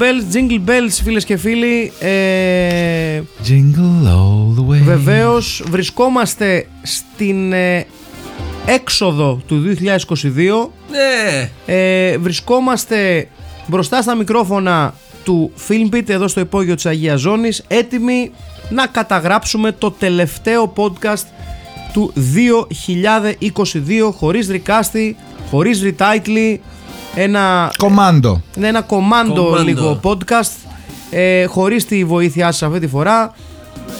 bells, jingle bells, φίλες και φίλοι. Ε, Jingle all the way. βεβαίως βρισκόμαστε στην ε, έξοδο του 2022. Ναι. Ε, βρισκόμαστε μπροστά στα μικρόφωνα του Filmpit εδώ στο υπόγειο της Αγίας Ζώνης έτοιμοι να καταγράψουμε το τελευταίο podcast του 2022 χωρίς ρικάστη, χωρίς retitle ένα, Κομάντο. είναι ένα κομμάντο Κομμάντο. λίγο podcast ε, χωρίς τη βοήθειά σας αυτή τη φορά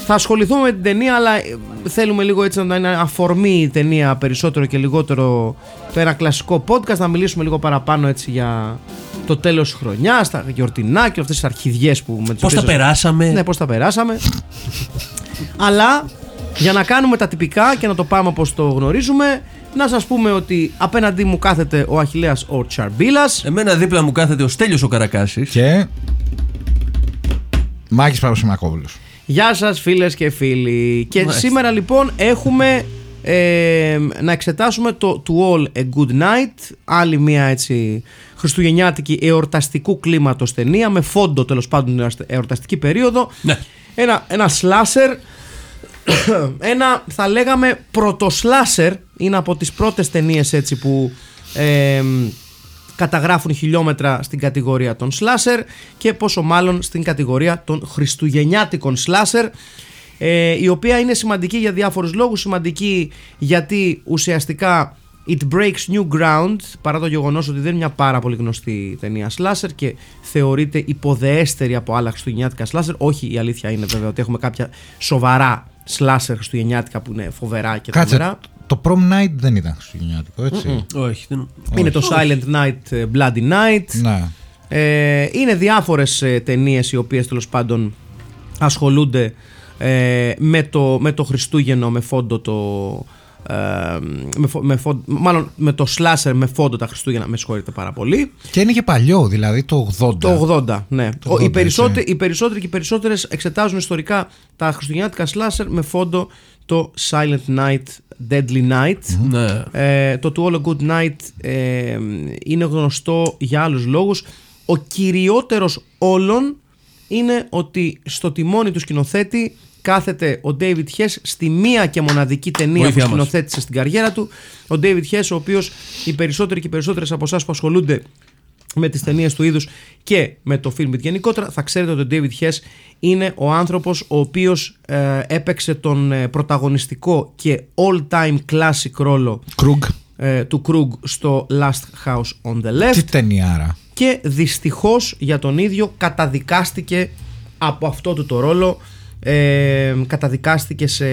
θα ασχοληθούμε με την ταινία αλλά ε, θέλουμε λίγο έτσι να είναι αφορμή η ταινία περισσότερο και λιγότερο το ένα κλασικό podcast να μιλήσουμε λίγο παραπάνω έτσι για το τέλος της χρονιάς, τα γιορτινά και αυτές τις αρχιδιές που με τις Πώς τα οποίες- περάσαμε. ναι, πώς τα περάσαμε. Αλλά για να κάνουμε τα τυπικά και να το πάμε όπως το γνωρίζουμε, να σας πούμε ότι απέναντί μου κάθεται ο Αχιλέας ο Τσαρμπίλας. Εμένα δίπλα μου κάθεται ο Στέλιος ο Καρακάσης. Και. Μάκης Παπασημακόπουλος. Γεια σας φίλες και φίλοι. Και Μάλιστα. σήμερα λοιπόν έχουμε ε, να εξετάσουμε το To All A Good Night, άλλη μια έτσι χριστουγεννιάτικη εορταστικού κλίματος ταινία με φόντο τέλος πάντων την εορταστική περίοδο. Ναι. Ένα, ένα σλάσερ, ένα θα λέγαμε πρωτοσλάσερ, είναι από τις πρώτες ταινίες έτσι που ε, καταγράφουν χιλιόμετρα στην κατηγορία των σλάσερ και πόσο μάλλον στην κατηγορία των χριστουγεννιάτικων σλάσερ ε, η οποία είναι σημαντική για διάφορους λόγους. Σημαντική γιατί ουσιαστικά It breaks new ground παρά το γεγονός ότι δεν είναι μια πάρα πολύ γνωστή ταινία slasher και θεωρείται υποδεέστερη από άλλα χριστουγεννιάτικα slasher όχι η αλήθεια είναι βέβαια ότι έχουμε κάποια σοβαρά slasher χριστουγεννιάτικα που είναι φοβερά και Κάτσε. τρομερά Το prom night δεν ήταν χριστουγεννιάτικο, έτσι. Όχι. Δεν... είναι το Silent Night, ε, Bloody Night Ναι. Ε, είναι διάφορες ε, ταινίες οι οποίες τέλος πάντων ασχολούνται ε, με, το, με το Χριστούγεννο με φόντο το ε, με, φο- με φόντο- μάλλον με το slasher με φόντο τα Χριστούγεννα με συγχωρείτε πάρα πολύ Και είναι και παλιό, δηλαδή το 80. το 80 ναι Το Ο- 80, οι, περισσότεροι, έτσι. οι περισσότεροι και οι περισσότερες εξετάζουν ιστορικά τα χριστουγεννιάτικα slasher με φόντο το Silent Night Deadly Night Ναι. ε, το To All A Good Night ε, είναι γνωστό για άλλους λόγους. Ο κυριότερος όλων είναι ότι στο τιμόνι του σκηνοθέτη κάθεται ο David Hess στη μία και μοναδική ταινία Βοήθειά που μας. σκηνοθέτησε στην καριέρα του. Ο David Hess, ο οποίος οι περισσότεροι και οι περισσότερες από εσάς που ασχολούνται με τις ταινίες του είδους και με το film γενικότερα θα ξέρετε ότι ο David Hess είναι ο άνθρωπος ο οποίος ε, έπαιξε τον ε, πρωταγωνιστικό και all time classic ρόλο Κρούγκ. ε, του Krug στο Last House on the Left Τι ταινιάρα. και δυστυχώς για τον ίδιο καταδικάστηκε από αυτό του το ρόλο ε, καταδικάστηκε σε,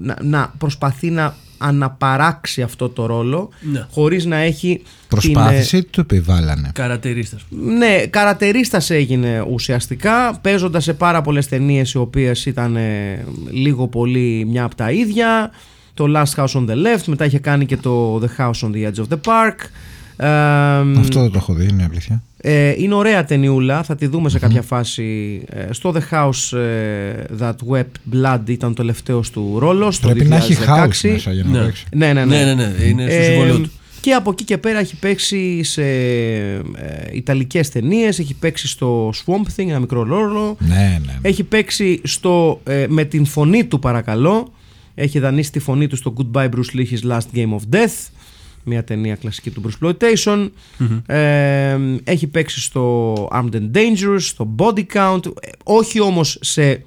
να, να προσπαθεί να αναπαράξει αυτό το ρόλο Ναι. χωρίς να έχει Προσπάθησε την, ή του επιβάλλανε. Καρατερίστας. ε, ναι, καρατερίστας έγινε ουσιαστικά παίζοντας σε πάρα πολλές ταινίες οι οποίες ήταν ε, λίγο πολύ μια από τα ίδια το Last House on the Left μετά είχε κάνει και το The House on the Edge of the Park Ε, Αυτό δεν το έχω δει, είναι αλήθεια. ε, είναι ωραία ταινιούλα, θα τη δούμε σε κάποια φάση. Ε, στο The House ε, That Wept Blood ήταν το τελευταίο του ρόλο. Στο Πρέπει να έχει 2016. house μέσα για να Ναι. παίξει. Ναι, ναι, ναι. Ναι, ναι, ναι. Είναι στο Ε, συμβόλαιο του. και από εκεί και πέρα έχει παίξει σε ε, Ιταλικές ταινίες, έχει παίξει στο Swamp Thing, ένα μικρό ρόλο. Ναι, ναι. ναι. Έχει παίξει στο, ε, με την φωνή του παρακαλώ. Έχει δανείσει τη φωνή του στο Goodbye Bruce Lee His Last Game of Death. Μια ταινία κλασική του Bruce Exploitation. Ε, έχει παίξει στο Armed and Dangerous, στο Body Count. Ε, όχι όμως σε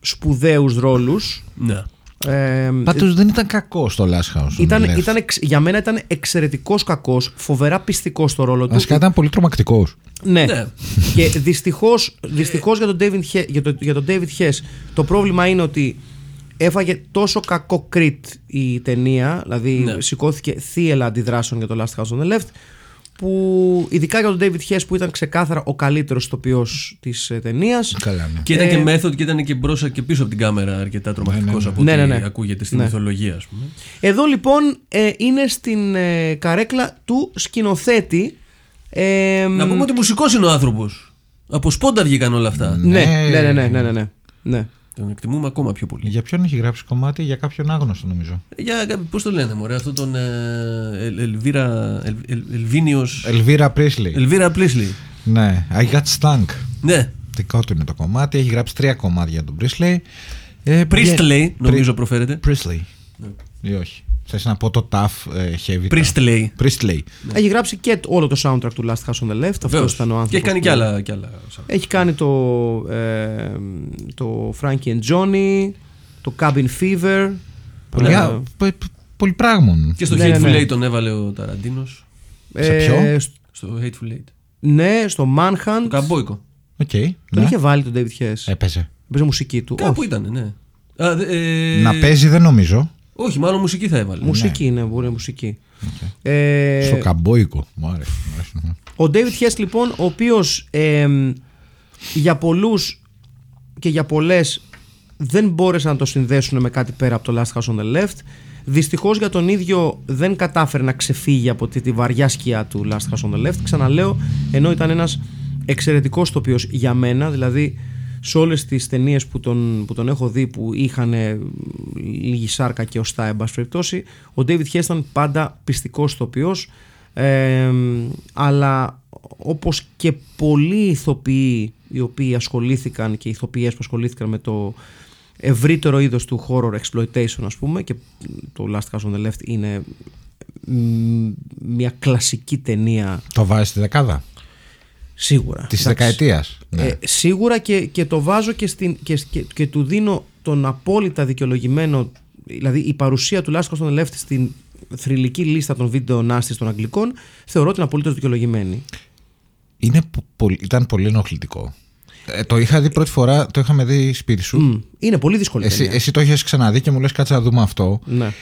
σπουδαίους ρόλους. Ναι. Ε, Πάντως δεν ήταν κακός στο Last House. on ήταν, the Left. ήταν, εξ- για μένα ήταν εξαιρετικός κακός, φοβερά πιστικός στο ρόλο του. Βασικά ήταν πολύ τρομακτικός. Ναι. Ναι. και δυστυχώς, δυστυχώς για, τον David He- για, το, για τον David Hess το πρόβλημα είναι ότι έφαγε τόσο κακό crit η ταινία, δηλαδή Ναι. σηκώθηκε θύελα αντιδράσεων για το Last House on the Left που ειδικά για τον David Hess που ήταν ξεκάθαρα ο καλύτερος ηθοποιός της ε, ταινίας Καλά, ναι. Και ήταν Ε, και μέθοδο και ήταν και μπροστά και πίσω από την κάμερα αρκετά τρομακτικός από Ναι, ό,τι ναι, ναι. ακούγεται στην Ναι. μυθολογία, ας πούμε. Εδώ λοιπόν ε, είναι στην ε, καρέκλα του σκηνοθέτη ε, Να πούμε ότι μουσικός είναι ο άνθρωπος. Από σπόντα βγήκαν όλα αυτά. ναι, Ναι. ναι, ναι, ναι, ναι, ναι, ναι, ναι. Τον εκτιμούμε ακόμα πιο πολύ. Για ποιον έχει γράψει κομμάτι, για κάποιον άγνωστο νομίζω. Για, πώς το λένε, Μωρέ, αυτό τον. Ε, Ελ- Ελβίρα. Ελ, Ελ, Ελβίνιος- Ελβίρα Πρίσλι. Ελβίρα Πλίσλι. Ναι, I got stunk. Ναι. Δικό του είναι το κομμάτι. Έχει γράψει τρία κομμάτια για τον Πρίσλι. Ε, Πρίστλεϊ, Πρι- νομίζω προφέρεται. Πρίσλι. Ή όχι. Θες να πω το tough ε, heavy. Πρίστλεϊ. Πρίσλι. Έχει γράψει και όλο το soundtrack του Last House on the Left. Αυτό Βεβαίως. ήταν ο άνθρωπος. Και έχει κάνει που- κι άλλα. Κι άλλα Έχει κάνει το, ε, το Frankie and Johnny, το Cabin Fever. Πολύ, Ε, α- π- π- πολύ πράγμων. Και στο Ναι, ναι, Hateful ναι. Eight τον έβαλε ο Ταραντίνος. Σε ποιο; σ- Στο Hateful Eight. Ναι, στο Το Manhunt. καουμπόικο. Οκ. Τον ναι. είχε βάλει τον David Hess. Έπαιζε. Παίζει μουσική του. Κάπου Όχι. ήταν, ναι. Α, δε- ε, Να παίζει δεν νομίζω. Όχι, μάλλον μουσική θα έβαλε. Μουσική, ναι, μπορεί μουσική. Ε, Στο καουμπόικο. Μου άρεσε. μου άρεσε. Ο David Hess λοιπόν, ο οποίος εμ, για πολλούς και για πολλές δεν μπόρεσαν να το συνδέσουν με κάτι πέρα από το Last House on the Left. Δυστυχώς για τον ίδιο δεν κατάφερε να ξεφύγει από τη, τη βαριά σκιά του Last House on the Left. Ξαναλέω, ενώ ήταν ένας εξαιρετικός τοπίος για μένα, δηλαδή σε όλες τις ταινίες που τον, που τον έχω δει που είχαν ε, λίγη σάρκα και οστά εν πάση περιπτώσει, ο David Hess ήταν πάντα πιστικός τοπίος ε, αλλά όπως και πολλοί ηθοποιοί οι οποίοι ασχολήθηκαν και ηθοποιές που ασχολήθηκαν με το ευρύτερο είδος του horror exploitation ας πούμε και το Last House on the Left είναι μ, μια κλασική ταινία Το βάζει στη δεκάδα σίγουρα της Εντάξει. δεκαετίας. Ναι. Ε, σίγουρα και, και το βάζω και, στην, και, και, και του δίνω τον απόλυτα δικαιολογημένο δηλαδή η παρουσία του Last House on the Left στην θρηλυκή λίστα των βίντεο νάστης των Αγγλικών θεωρώ ότι είναι απολύτως δικαιολογημένη Είναι πο- πολύ- ήταν πολύ ενοχλητικό. Ε, το είχα δει πρώτη φορά, το είχαμε δει σπίτι σου. Μμ, είναι πολύ δύσκολη Εσύ, ταινία. εσύ το είχες ξαναδεί και μου λες κάτσε να δούμε αυτό. Ναι.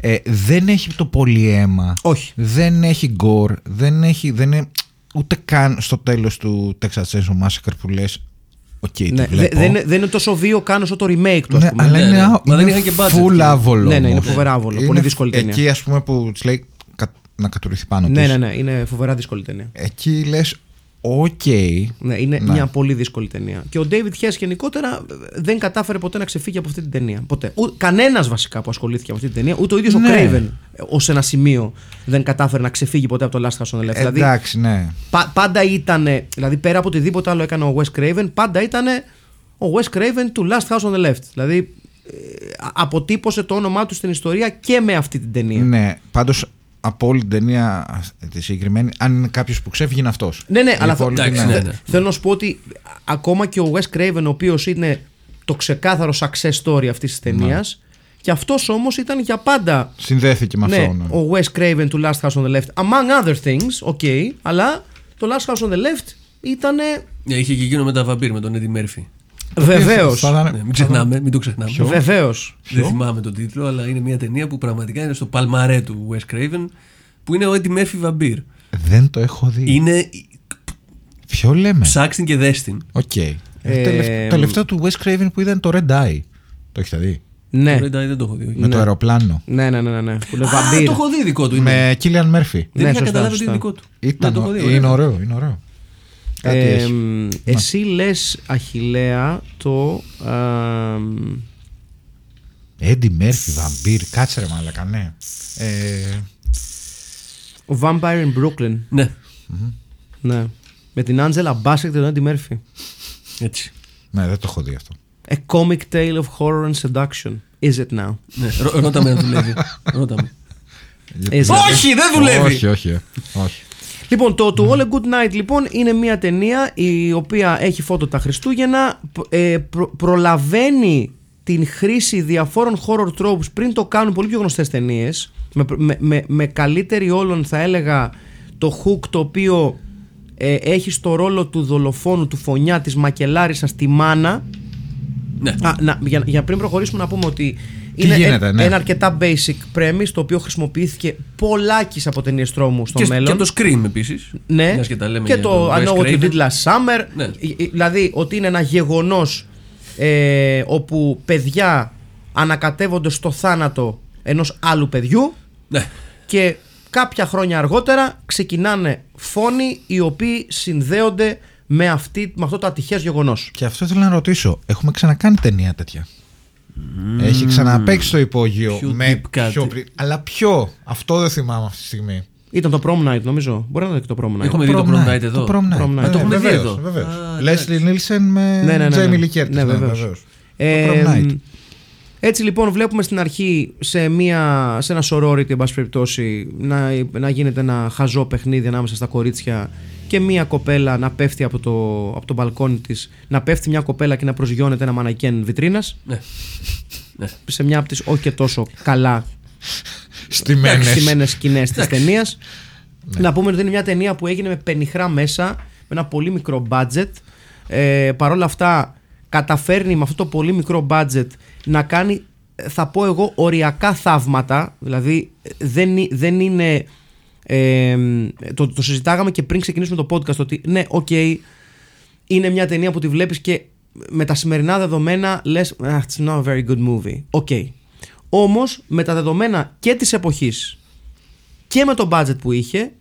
Ε, δεν έχει το πολύ αίμα. Όχι. Δεν έχει gore. Δεν έχει. Δεν είναι, ούτε καν στο τέλος του Texas Chainsaw Massacre που λες Οκ, το Ναι, δε- βλέπω. δεν, είναι- δεν είναι τόσο βίαιο καν όσο το remake του, ας Ναι, πούμε. αλλά Ναι, είναι, ναι. α- Μα δεν είναι είχαν και budget full εκεί. άβολο. Ναι, ναι, είναι όμως. φοβερά άβολο. Πολύ Είναι δύσκολη ταινία. Εκεί, ας πούμε, που της λέει κα- να κατουρηθεί πάνω ναι, της. ναι, ναι, είναι φοβερά δύσκολη ταινία. Εκεί λες οκ. Ναι, είναι Ναι. μια πολύ δύσκολη ταινία. Και ο David Hess γενικότερα ε, δεν κατάφερε ποτέ να ξεφύγει από αυτή την ταινία. Ποτέ. Κανένας βασικά που ασχολήθηκε με αυτή την ταινία, ούτε ο ίδιος Ναι. ο Craven ως ένα σημείο δεν κατάφερε να ξεφύγει ποτέ από το Last House on the Left. δηλαδή Εντάξει, ναι. πα- πάντα ήταν, δηλαδή πέρα από οτιδήποτε άλλο έκανε ο Wes Craven, πάντα ήταν ο Wes Craven του Last House on the Left. Δηλαδή ε, αποτύπωσε το όνομά του στην ιστορία και με αυτή την ταινία. Ναι, πάντως από όλη την ταινία τη συγκεκριμένη, αν είναι κάποιος που ξέφυγε, είναι αυτός. Ναι, ναι, αλλά θε- εντάξει, θε- ναι, ναι. θέλω να σου πω ότι ακόμα και ο Wes Craven, ο οποίος είναι το ξεκάθαρο success story αυτής της ταινίας, και αυτός όμως ήταν για πάντα. Συνδέθηκε με ναι, αυτό. Ναι. ο Wes Craven του Last House on the Left, among other things, ok, αλλά το Last House on the Left ήταν. Ναι, είχε και εκείνο με τα βαμπύρ με τον Eddie Murphy. Βεβαίως. Θα ήταν- Ναι, μην ξεχνάμε, μην το ξεχνάμε. Βεβαίως. Δεν θυμάμαι τον τίτλο, αλλά είναι μια ταινία που πραγματικά είναι στο παλμαρέ του Wes Craven, που είναι ο Eddie Murphy βαμπύρ. Δεν το έχω δει. Είναι Ποιο λέμε; ψάξ' την και δες την. Οκ. Ε, Το τελευταίο- τελευταίο του Wes Craven που είδαν το Red Eye. Το έχετε δει; Ναι. Το Red Eye δεν το έχω δει. όχι. Με το αεροπλάνο. ναι, ναι, ναι, ναι, ναι. Που είναι Α, βαμπύρ. το έχω δει δικό του. είναι. Με Cillian Murphy. Δεν Ναι, είχα σωστά, καταλάβει ότι σωστά. είναι δικό του. Ήταν. Ναι, το έχω δει, είναι ωραία. ωραίο, είναι ωραίο. Κάτι Ε, έχει. μ, εσύ λες Αχιλέα το αμ, Έντι Μέρφυ, βαμπύρ. Κάτσε ρε μαλακα, ναι. Ε, ο Vampire in Brooklyn Ναι, ναι. με την Άντζελα Μπάσεκ και τον Έντι Μέρφυ έτσι. ναι, δεν το έχω δει αυτό. A comic tale of horror and seduction Is it now; Ναι, ρω- ρώτα με αν δουλεύει. Ρώτα με. Is it? Όχι, δεν δουλεύει! Όχι, όχι. ε, όχι. Λοιπόν, το, το All a Good Night λοιπόν είναι μια ταινία η οποία έχει φώτο τα Χριστούγεννα, π- ε, προ- προλαβαίνει την χρήση διαφόρων horror tropes πριν το κάνουν πολύ πιο γνωστές ταινίες. Με, με, με, με καλύτερη όλων θα έλεγα το hook το οποίο ε, έχει στο ρόλο του δολοφόνου, του φωνιά της μακελάρισας τη μάνα Ναι. Α, να, για, για πριν προχωρήσουμε να πούμε ότι Τι είναι γίνεται, ένα, ναι. ένα αρκετά basic premise το οποίο χρησιμοποιήθηκε πολλάκις από ταινίες τρόμου στο και, μέλλον. και το Scream επίσης. Ναι, και, τα λέμε και για το τον I Wes know what you Craven. did last summer. Ναι. Ε, ε, Δηλαδή ότι είναι ένα γεγονός ε, όπου παιδιά ανακατεύονται στο θάνατο ενός άλλου παιδιού Ναι. και κάποια χρόνια αργότερα ξεκινάνε φόνοι οι οποίοι συνδέονται με, αυτή, με αυτό το ατυχές γεγονός. Και αυτό ήθελα να ρωτήσω. Έχουμε ξανακάνει ταινία τέτοια; Έχει ξαναπέξει το υπόγειο Πιο με deep κάτι. πιο πριν. Αλλά ποιο, αυτό δεν θυμάμαι αυτή τη στιγμή. Ήταν το prom night νομίζω. Μπορεί να είναι και το prom night. Έχουμε δει το Prom Prom Night, Night εδώ. Το Prom Night. Prom Night. Ε, Το έχουμε δει βεβαίως, εδώ. βεβαίως. Α, Leslie Nielsen με Ναι, ναι, ναι, Jamie ναι. Lee Curtis. Ναι, ναι, βεβαίως. βεβαίως. Ε, Το Prom Night. Έτσι λοιπόν βλέπουμε στην αρχή σε, μια, σε ένα sorority εν πάση περιπτώσει να, να γίνεται ένα χαζό παιχνίδι ανάμεσα στα κορίτσια και μια κοπέλα να πέφτει από το, από το μπαλκόνι της να πέφτει μια κοπέλα και να προσγειώνεται ένα μανακέν βιτρίνας Ναι. ναι. σε μια από τις όχι και τόσο καλά Στημένες. στημένες σκηνές της ταινίας. Ναι. Να πούμε ότι είναι μια ταινία που έγινε με πενιχρά μέσα, με ένα πολύ μικρό budget. Ε, Παρ' όλα αυτά καταφέρνει με αυτό το πολύ μικρό budget να κάνει, ε, θα πω εγώ, οριακά θαύματα. Δηλαδή ε, δεν, είναι- δεν είναι... ε, το, το συζητάγαμε και πριν ξεκινήσουμε το podcast ότι ναι, οκ, είναι μια ταινία που τη βλέπεις και με τα σημερινά δεδομένα λες «Ah, it's not a very good movie. Οκ. Όμως με τα δεδομένα και της εποχής και με το budget που είχε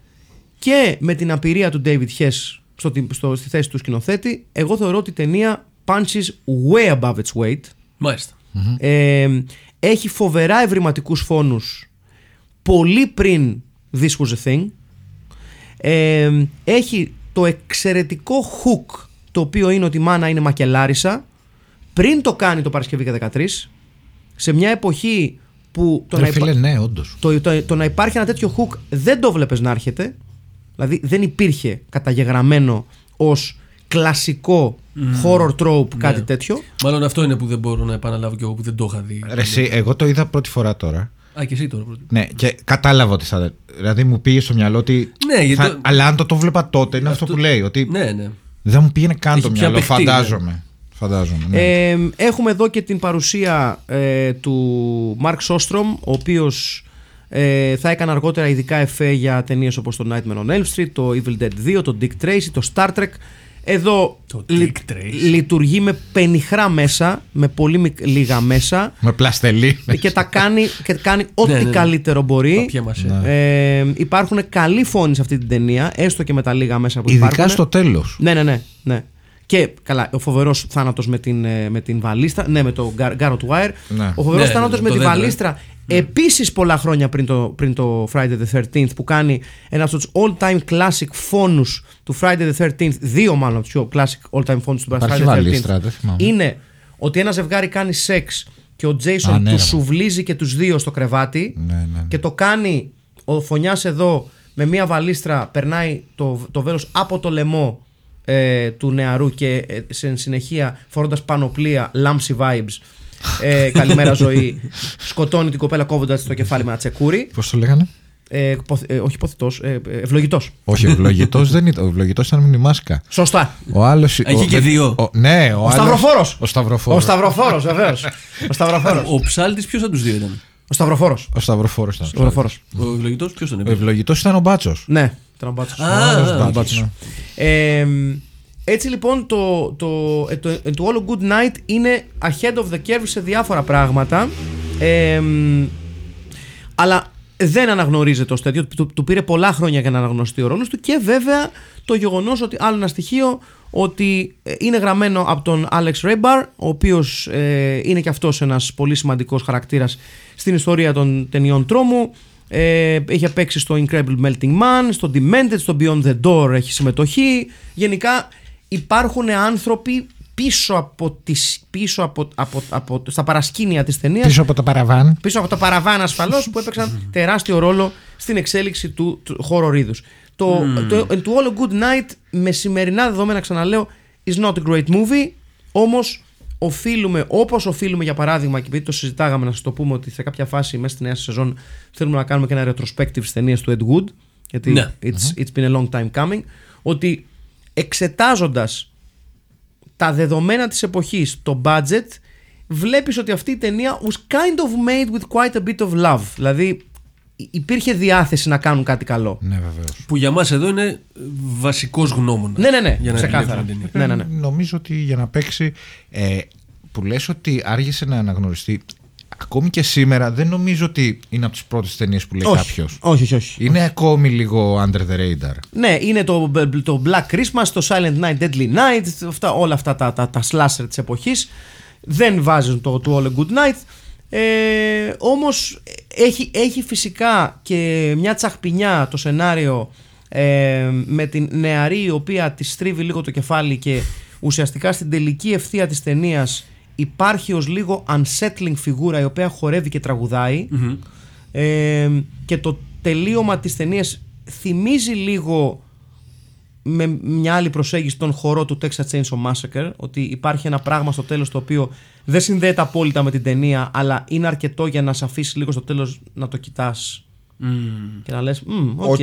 και με την απειρία του David Hess στο, στο, στη θέση του σκηνοθέτη εγώ θεωρώ ότι η ταινία punches way above its weight Μάλιστα. ε, έχει φοβερά ευρηματικούς φόνους πολύ πριν This Was a Thing ε, έχει το εξαιρετικό hook το οποίο είναι ότι η μάνα είναι μακελάρισα πριν το κάνει το Παρασκευή και 13 σε μια εποχή που το, Ρε να, υπά- φίλε, ναι, όντως. το, το, το να υπάρχει ένα τέτοιο hook δεν το βλέπεις να έρχεται δηλαδή δεν υπήρχε καταγεγραμμένο ως κλασικό horror trope κάτι Ναι. τέτοιο Μάλλον αυτό είναι που δεν μπορώ να επαναλάβω κι εγώ που δεν το είχα δει. Ρε, εσύ, εγώ το είδα πρώτη φορά τώρα. Α, και εσύ τώρα πρώτα. Ναι, και κατάλαβα ότι θα. Δηλαδή μου πήγε στο μυαλό ότι. Ναι, γιατί θα- το- Αλλά αν το το βλέπα τότε, είναι αυτό, που λέει. Ότι Ναι, ναι. δεν μου πήγαινε καν Έχει το πια μυαλό, παιχτεί, ναι. φαντάζομαι. Φαντάζομαι. Ναι. Ε, έχουμε εδώ και την παρουσία ε, του Μαρκ Σόστρομ, ο οποίος ε, θα έκανε αργότερα ειδικά εφέ για ταινίες όπως το Nightmare on Elm Street, το Evil Dead 2, το Dick Tracy, το Star Trek. Εδώ Το λει- Dick Tracy. λειτουργεί με πενιχρά μέσα, με πολύ μικ- λίγα μέσα Με πλαστελή. και τα κάνει, και κάνει ό,τι Ναι, ναι, ναι. καλύτερο μπορεί. Παπιά μας, ε. Ε, υπάρχουν καλοί φόνοι σε αυτή την ταινία, έστω και με τα λίγα μέσα που Ειδικά υπάρχουν. στο τέλος. Ναι, ναι, ναι. ναι. Και καλά, ο φοβερός θάνατος με την, ε, με την βαλίστρα. Ναι, με το Garrot Wire. Ναι. Ο φοβερός Ναι, θάνατος ναι, με το τη δέντρο, ε. βαλίστρα. Επίσης πολλά χρόνια πριν το, πριν το Friday the 13th που κάνει ένας από τους all time classic φόνους του Friday the 13th. Δύο μάλλον από τους classic all time φόνους του Friday Υπάρχει the 13th. βαλίστρα, δεν θυμάμαι. Είναι ότι ένα ζευγάρι κάνει σεξ και ο Jason Α, ναι, του ρε. σουβλίζει και τους δύο στο κρεβάτι Ναι, ναι, ναι. και το κάνει ο φωνιάς εδώ με μία βαλίστρα περνάει το, το βέλος από το λαιμό ε, του νεαρού και ε, σε συνεχεία φορώντας πανοπλία λάμψη vibes ε, καλημέρα ζωή σκοτώνει την κοπέλα κόβοντας το κεφάλι με ένα τσεκούρι Πώς το λέγανε; ε, ποθ- ε, όχι ποθητός, ε, ε, ευλογητός Όχι, ευλογητός δεν ήταν. Ο ευλογητός ήταν με τη μάσκα. σωστά Ο άλλο. Έχει και δύο. ναι, ο, ο άλλος- Σταυροφόρος Ο Σταυροφόρος. ο Σταυροφόρος βεβαίως ο Σταυροφόρος Ο ψάλτης ποιος από τους δύο ήταν; ο Σταυροφόρος Ο Σταυροφόρος ήταν. ο Σταυροφόρος Ο ευλογητός ποιος ήταν; Ο ευλογητός ήταν ο Μπάτσος. ναι ήταν ο Μπάτσος. Α, Ο Μπάτσος. Ε, έτσι λοιπόν το, το, ε, το, ε, το All Good Night είναι ahead of the curve σε διάφορα πράγματα ε, αλλά δεν αναγνωρίζεται ως τέτοιο του, του πήρε πολλά χρόνια για να αναγνωριστεί ο ρόλος του και βέβαια το γεγονός ότι άλλο ένα στοιχείο ότι ε, είναι γραμμένο από τον Alex Rebar ο οποίος ε, είναι και αυτός ένας πολύ σημαντικός χαρακτήρας στην ιστορία των ταινιών τρόμου ε, είχε παίξει στο Incredible Melting Man, στο Demented, στο Beyond the Door έχει συμμετοχή. Γενικά υπάρχουν άνθρωποι πίσω από, τις, πίσω από, από, από, στα παρασκήνια της ταινίας, Πίσω από το παραβάν. πίσω από το παραβάν ασφαλώς που έπαιξαν τεράστιο ρόλο στην εξέλιξη του, του horror είδους. Το, το, το To All a Good Night με σημερινά δεδομένα ξαναλέω is not a great movie όμως οφείλουμε όπως οφείλουμε για παράδειγμα και επειδή το συζητάγαμε να σας το πούμε ότι σε κάποια φάση μέσα στη νέα σεζόν θέλουμε να κάνουμε και ένα retrospective στις ταινίες του Ed Wood γιατί Ναι. it's, it's been a long time coming ότι εξετάζοντας τα δεδομένα της εποχής, το budget, βλέπεις ότι αυτή η ταινία was kind of made with quite a bit of love. Δηλαδή υ- υπήρχε διάθεση να κάνουν κάτι καλό. Ναι, βεβαίως. Που για μας εδώ είναι βασικός γνώμονας. Ναι, ναι, ναι, Για να ξεκάθαρα. επιλέξουμε την ταινία. Ναι, ναι, ναι. Νομίζω ότι για να παίξει. Ε, που λες ότι άργησε να αναγνωριστεί. Ακόμη και σήμερα δεν νομίζω ότι είναι από τις πρώτες ταινίες που λέει όχι, κάποιος. όχι, όχι, όχι. Είναι ακόμη λίγο under the radar. Ναι, είναι το, το Black Christmas, το Silent Night, Deadly Night, αυτά, όλα αυτά τα, τα, τα slasher της εποχής. Δεν βάζουν το To All a Good Night. Ε, όμως έχει, έχει φυσικά και μια τσαχπινιά το σενάριο ε, με την νεαρή η οποία της στρίβει λίγο το κεφάλι και ουσιαστικά στην τελική ευθεία της ταινίας υπάρχει ως λίγο unsettling φιγούρα η οποία χορεύει και τραγουδάει ε, και το τελείωμα της ταινίας θυμίζει λίγο με μια άλλη προσέγγιση τον χορό του Texas Chainsaw Massacre ότι υπάρχει ένα πράγμα στο τέλος το οποίο δεν συνδέεται απόλυτα με την ταινία αλλά είναι αρκετό για να σε αφήσει λίγο στο τέλος να το κοιτάς και να λες «Μμ, οκ». Οκ.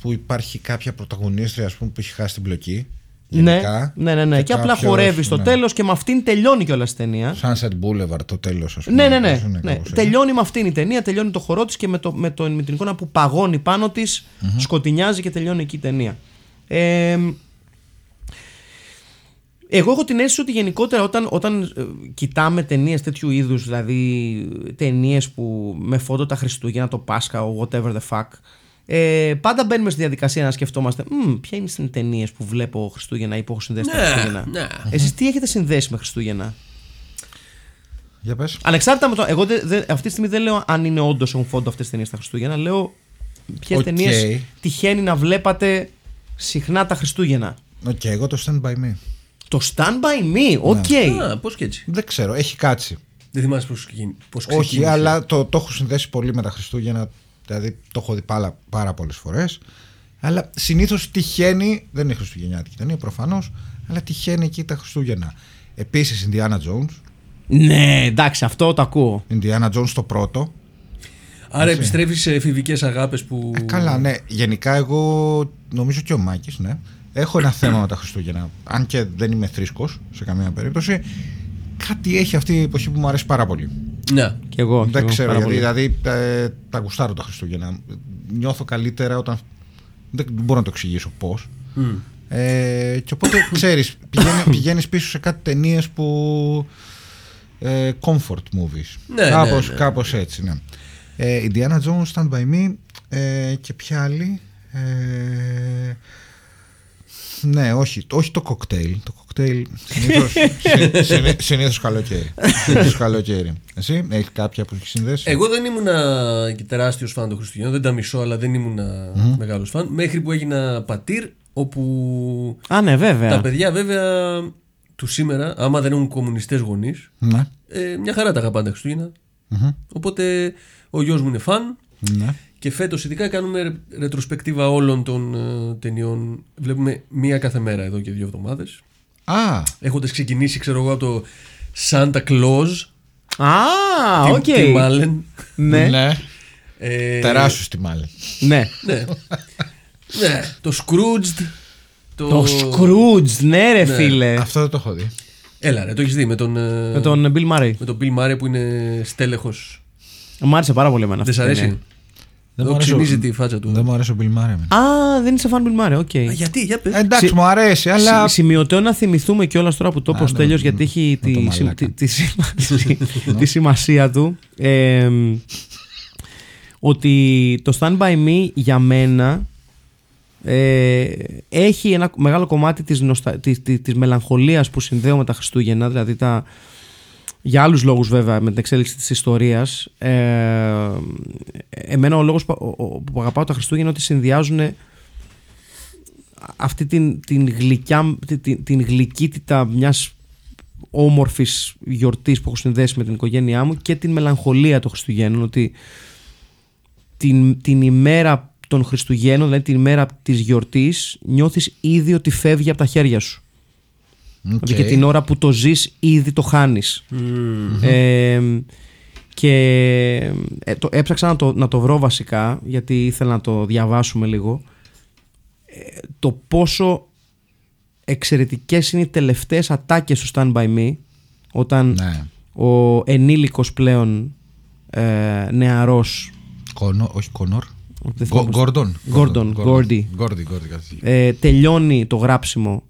που υπάρχει κάποια πρωταγωνίστρια ας πούμε, που έχει χάσει την πλοκή. Ναι, γενικά, ναι, ναι, ναι. Και, απλά κάποιος, χορεύεις στο ναι. τέλος και με αυτήν τελειώνει κιόλας η ταινία. Sunset Boulevard το τέλος, ας πούμε. Ναι, ναι, ναι. κάπως ναι. έτσι. Τελειώνει με αυτήν η ταινία, τελειώνει το χορό της και με, το, με, το, με την εικόνα που παγώνει πάνω της, σκοτεινιάζει και τελειώνει εκεί η ταινία. Ε, εγώ έχω την αίσθηση ότι γενικότερα όταν, όταν ε, κοιτάμε ταινίες τέτοιου είδους, δηλαδή ταινίες που με φόντο τα Χριστούγεννα, το Πάσχα, ή whatever the fuck, ε, πάντα μπαίνουμε στη διαδικασία να σκεφτόμαστε «Μμ, ποια είναι οι ταινίες που βλέπω Χριστούγεννα ή που έχω συνδέσει τα Ναι, Χριστούγεννα; ναι. Εσείς τι έχετε συνδέσει με Χριστούγεννα; Για πες. Ανεξάρτητα με το. Εγώ δεν- δεν- αυτή τη στιγμή δεν λέω αν είναι όντως έχουν φόντο αυτές τις ταινίες τα Χριστούγεννα. Λέω ποιες Οκ. ταινίες τυχαίνει να βλέπατε συχνά τα Χριστούγεννα. Οκ, εγώ το Stand By Me. Το Stand By Me, οκ. Α, πώς και έτσι. Δεν ξέρω, έχει κάτσει. Δεν θυμάσαι πώς ξεκίνησε. Όχι, αλλά το, το έχω συνδέσει πολύ με τα Χριστούγεννα. Δηλαδή το έχω δει πάρα, πάρα πολλές φορές. Αλλά συνήθως τυχαίνει. Δεν είναι Χριστουγεννιάτικη ταινία προφανώς, αλλά τυχαίνει εκεί τα Χριστούγεννα. Επίσης, Indiana Jones. Ναι, εντάξει, αυτό το ακούω. Indiana Jones το πρώτο. Άρα επιστρέφεις σε εφηβικές αγάπες που. Ε, καλά, ναι. Γενικά, εγώ νομίζω και ο Μάκης, ναι. Έχω ένα θέμα με τα Χριστούγεννα. Αν και δεν είμαι θρήσκος σε καμία περίπτωση. Κάτι έχει αυτή η εποχή που μου αρέσει πάρα πολύ. Ναι. Κι εγώ. κι Δεν εγώ, ξέρω πάρα γιατί. πολύ. Δηλαδή, ε, τα γουστάρω τα Χριστούγεννα. Νιώθω καλύτερα όταν. Δεν μπορώ να το εξηγήσω πώς. Ε, και οπότε ξέρεις, πηγαίνει, πηγαίνεις πίσω σε κάτι ταινίες που. Ε, comfort movies. Ναι, ναι, κάπως, ναι. κάπως έτσι, ναι. Ε, Indiana Jones, Stand By Me ε, και ποια άλλη. Ε, ναι, όχι, όχι το κοκτέιλ. Το κοκτέιλ συνήθως, συ- συνή- συνήθως καλοκαίρι. Συνήθως καλοκαίρι. Εσύ, έχει κάποια που έχει συνδέσει; Εγώ δεν ήμουνα και τεράστιος φαν των Χριστουγέννων, δεν τα μισώ, αλλά δεν ήμουνα μεγάλος φαν. Μέχρι που έγινα πατήρ, όπου Α, ναι, βέβαια. τα παιδιά βέβαια του σήμερα, άμα δεν έχουν κομμουνιστές γονείς, Ναι. ε, μια χαρά τα αγαπάνε τα Χριστούγεννα. Οπότε ο γιος μου είναι φαν. ναι. Και φέτος ειδικά κάνουμε ρε- ρετροσπεκτίβα όλων των ε, ταινιών. Βλέπουμε μία κάθε μέρα εδώ και δύο εβδομάδες. Α, Έχοντας ξεκινήσει, ξέρω εγώ, από το Santa Claus. Α, Tim- οκ. Tim Allen. Ναι, ναι. Ε, Τεράστιος στη μάλλον. ναι. Ναι. ναι. Το Scrooged. Το, Το Scrooge, ναι, ρε Ναι. φίλε. Αυτό δεν το έχω δει. Έλα, ρε, το έχεις δει με τον, ε, Με τον Bill Murray. με τον Bill Murray που είναι στέλεχος. Μου άρεσε πάρα πολύ εμένα Δεν αυτή σ' η αρέσει; ταινία. Δεν Εδώ μου αρέσει ο- ξυνίζει τη φάτσα του. Δεν μου αρέσει ο Bill Murray. εμένα. Α, δεν είσαι φαν Bill Murray, οκ. Α, γιατί, για πες. Ε, Εντάξει, Συ- μου αρέσει, αλλά. Συ- Σημειωτέω να θυμηθούμε κιόλας τώρα που το είπε ο Α, ναι, Στέλιος με- γιατί έχει με το τη, σι- μαλάκα. τη, τη σημασία, τη σημασία του. Ε, ότι το Stand By Me για μένα ε, έχει ένα μεγάλο κομμάτι της, νοστα... της, της, της μελαγχολίας που συνδέω με τα Χριστούγεννα, δηλαδή τα, για άλλους λόγους βέβαια με την εξέλιξη της ιστορίας. Ε, εμένα ο λόγος που, ο- ο- που αγαπάω τα Χριστούγεννα είναι ότι συνδυάζουν αυτή την, την, γλυκιά, την, την γλυκύτητα μιας όμορφης γιορτής που έχω συνδέσει με την οικογένειά μου και την μελαγχολία των Χριστουγέννων ότι την, την ημέρα των Χριστουγέννων, δηλαδή την ημέρα της γιορτής, νιώθεις ήδη ότι φεύγει από τα χέρια σου. Οκ. Δηλαδή και την ώρα που το ζεις ήδη το χάνεις. Ε, και ε, το, έψαξα να το, να το βρω βασικά γιατί ήθελα να το διαβάσουμε λίγο Ε, το πόσο εξαιρετικές είναι οι τελευταίες ατάκες του Stand By Me όταν Ναι. ο ενήλικος πλέον ε, νεαρός Κόνο, όχι Κόνορ. δεν θυμάμαι πώς- Γκόρντον. Γκόρντον, Γκόρντι. Γκόρντι, Γκόρντι, κάτι τέτοιο. ε, τελειώνει το γράψιμο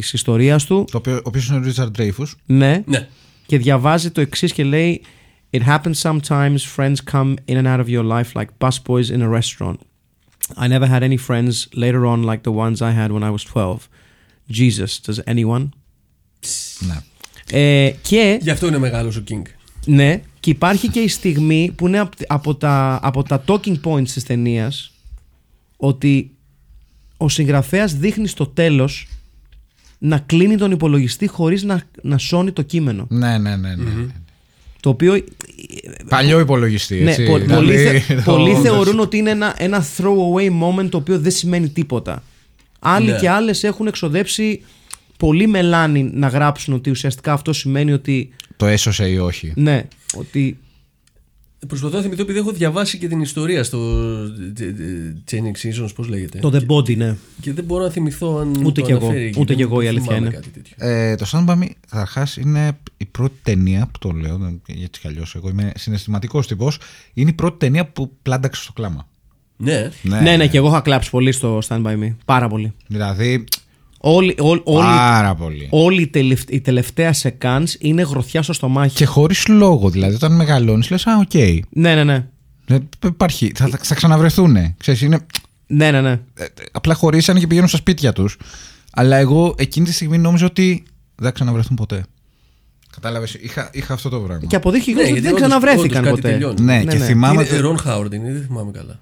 της ιστορίας του Το οποίο, ο οποίος είναι ο Ρίτσαρντ Ντρέιφους. ναι, Ναι. και διαβάζει το εξής και λέει It happens sometimes friends come in and out of your life like busboys in a restaurant. I never had any friends later on like the ones I had when I was 12. Jesus, does anyone? Ναι. Ε, και Γι' αυτό είναι μεγάλος ο King. Ναι, και υπάρχει και η στιγμή που είναι απ- από τα, από τα talking points της ταινίας ότι ο συγγραφέας δείχνει στο τέλος να κλείνει τον υπολογιστή χωρίς να, να σώνει το κείμενο. Ναι, ναι, ναι. ναι. Το οποίο Παλιό υπολογιστή. ναι, έτσι. πο- πολλοί, Δηλαδή, θε- το- πολλοί θεωρούν ότι είναι ένα, ένα throwaway moment το οποίο δεν σημαίνει τίποτα. Άλλοι Ναι. και άλλες έχουν εξοδέψει πολύ μελάνι να γράψουν ότι ουσιαστικά αυτό σημαίνει ότι Το έσωσε ή όχι. ναι, ότι Προσπαθώ να θυμηθώ επειδή έχω διαβάσει και την ιστορία στο Chaining Seasons, πώς λέγεται. το The Body, ναι. Και δεν μπορώ να θυμηθώ αν. Ούτε το κι εγώ. αναφέρει εκεί. Ούτε Δεν- κι εγώ, η δεν αλήθεια θυμάμαι είναι. κάτι τέτοιο. Ε, το Stand By Me, καταρχά, είναι η πρώτη ταινία που το λέω, δεν- έτσι κι αλλιώς. Εγώ είμαι συναισθηματικός τύπος. Είναι η πρώτη ταινία που πλάνταξε στο κλάμα. Ναι. Ναι, ναι, και εγώ είχα κλάψει πολύ στο Stand By Me. Πάρα πολύ. Δηλαδή, Όλη, όλη, όλη, πάρα πολύ. όλη η, τελευ- η τελευταία σεκάνς είναι γροθιά στο στομάχι. Και χωρίς λόγο. Δηλαδή, όταν μεγαλώνεις, λες, Α, οκ. Ναι, ναι, ναι. Δεν υπάρχει. Θα, θα, θα ξαναβρεθούν. Ξέρεις, είναι, Ναι, ναι, ναι. ε, ε, απλά χωρίσανε και πηγαίνουν στα σπίτια τους. Αλλά εγώ εκείνη τη στιγμή νόμιζα ότι δεν θα ξαναβρεθούν ποτέ. Κατάλαβες, είχα, είχα αυτό το πράγμα. Και αποδείχθηκε Ναι, ότι γιατί δεν όντως- ξαναβρέθηκαν όντως κάτι ποτέ. τελειώνει. Ναι, Ναι, και ναι. θυμάμαι. Είναι ότι- Ron Howard είναι, δεν θυμάμαι καλά.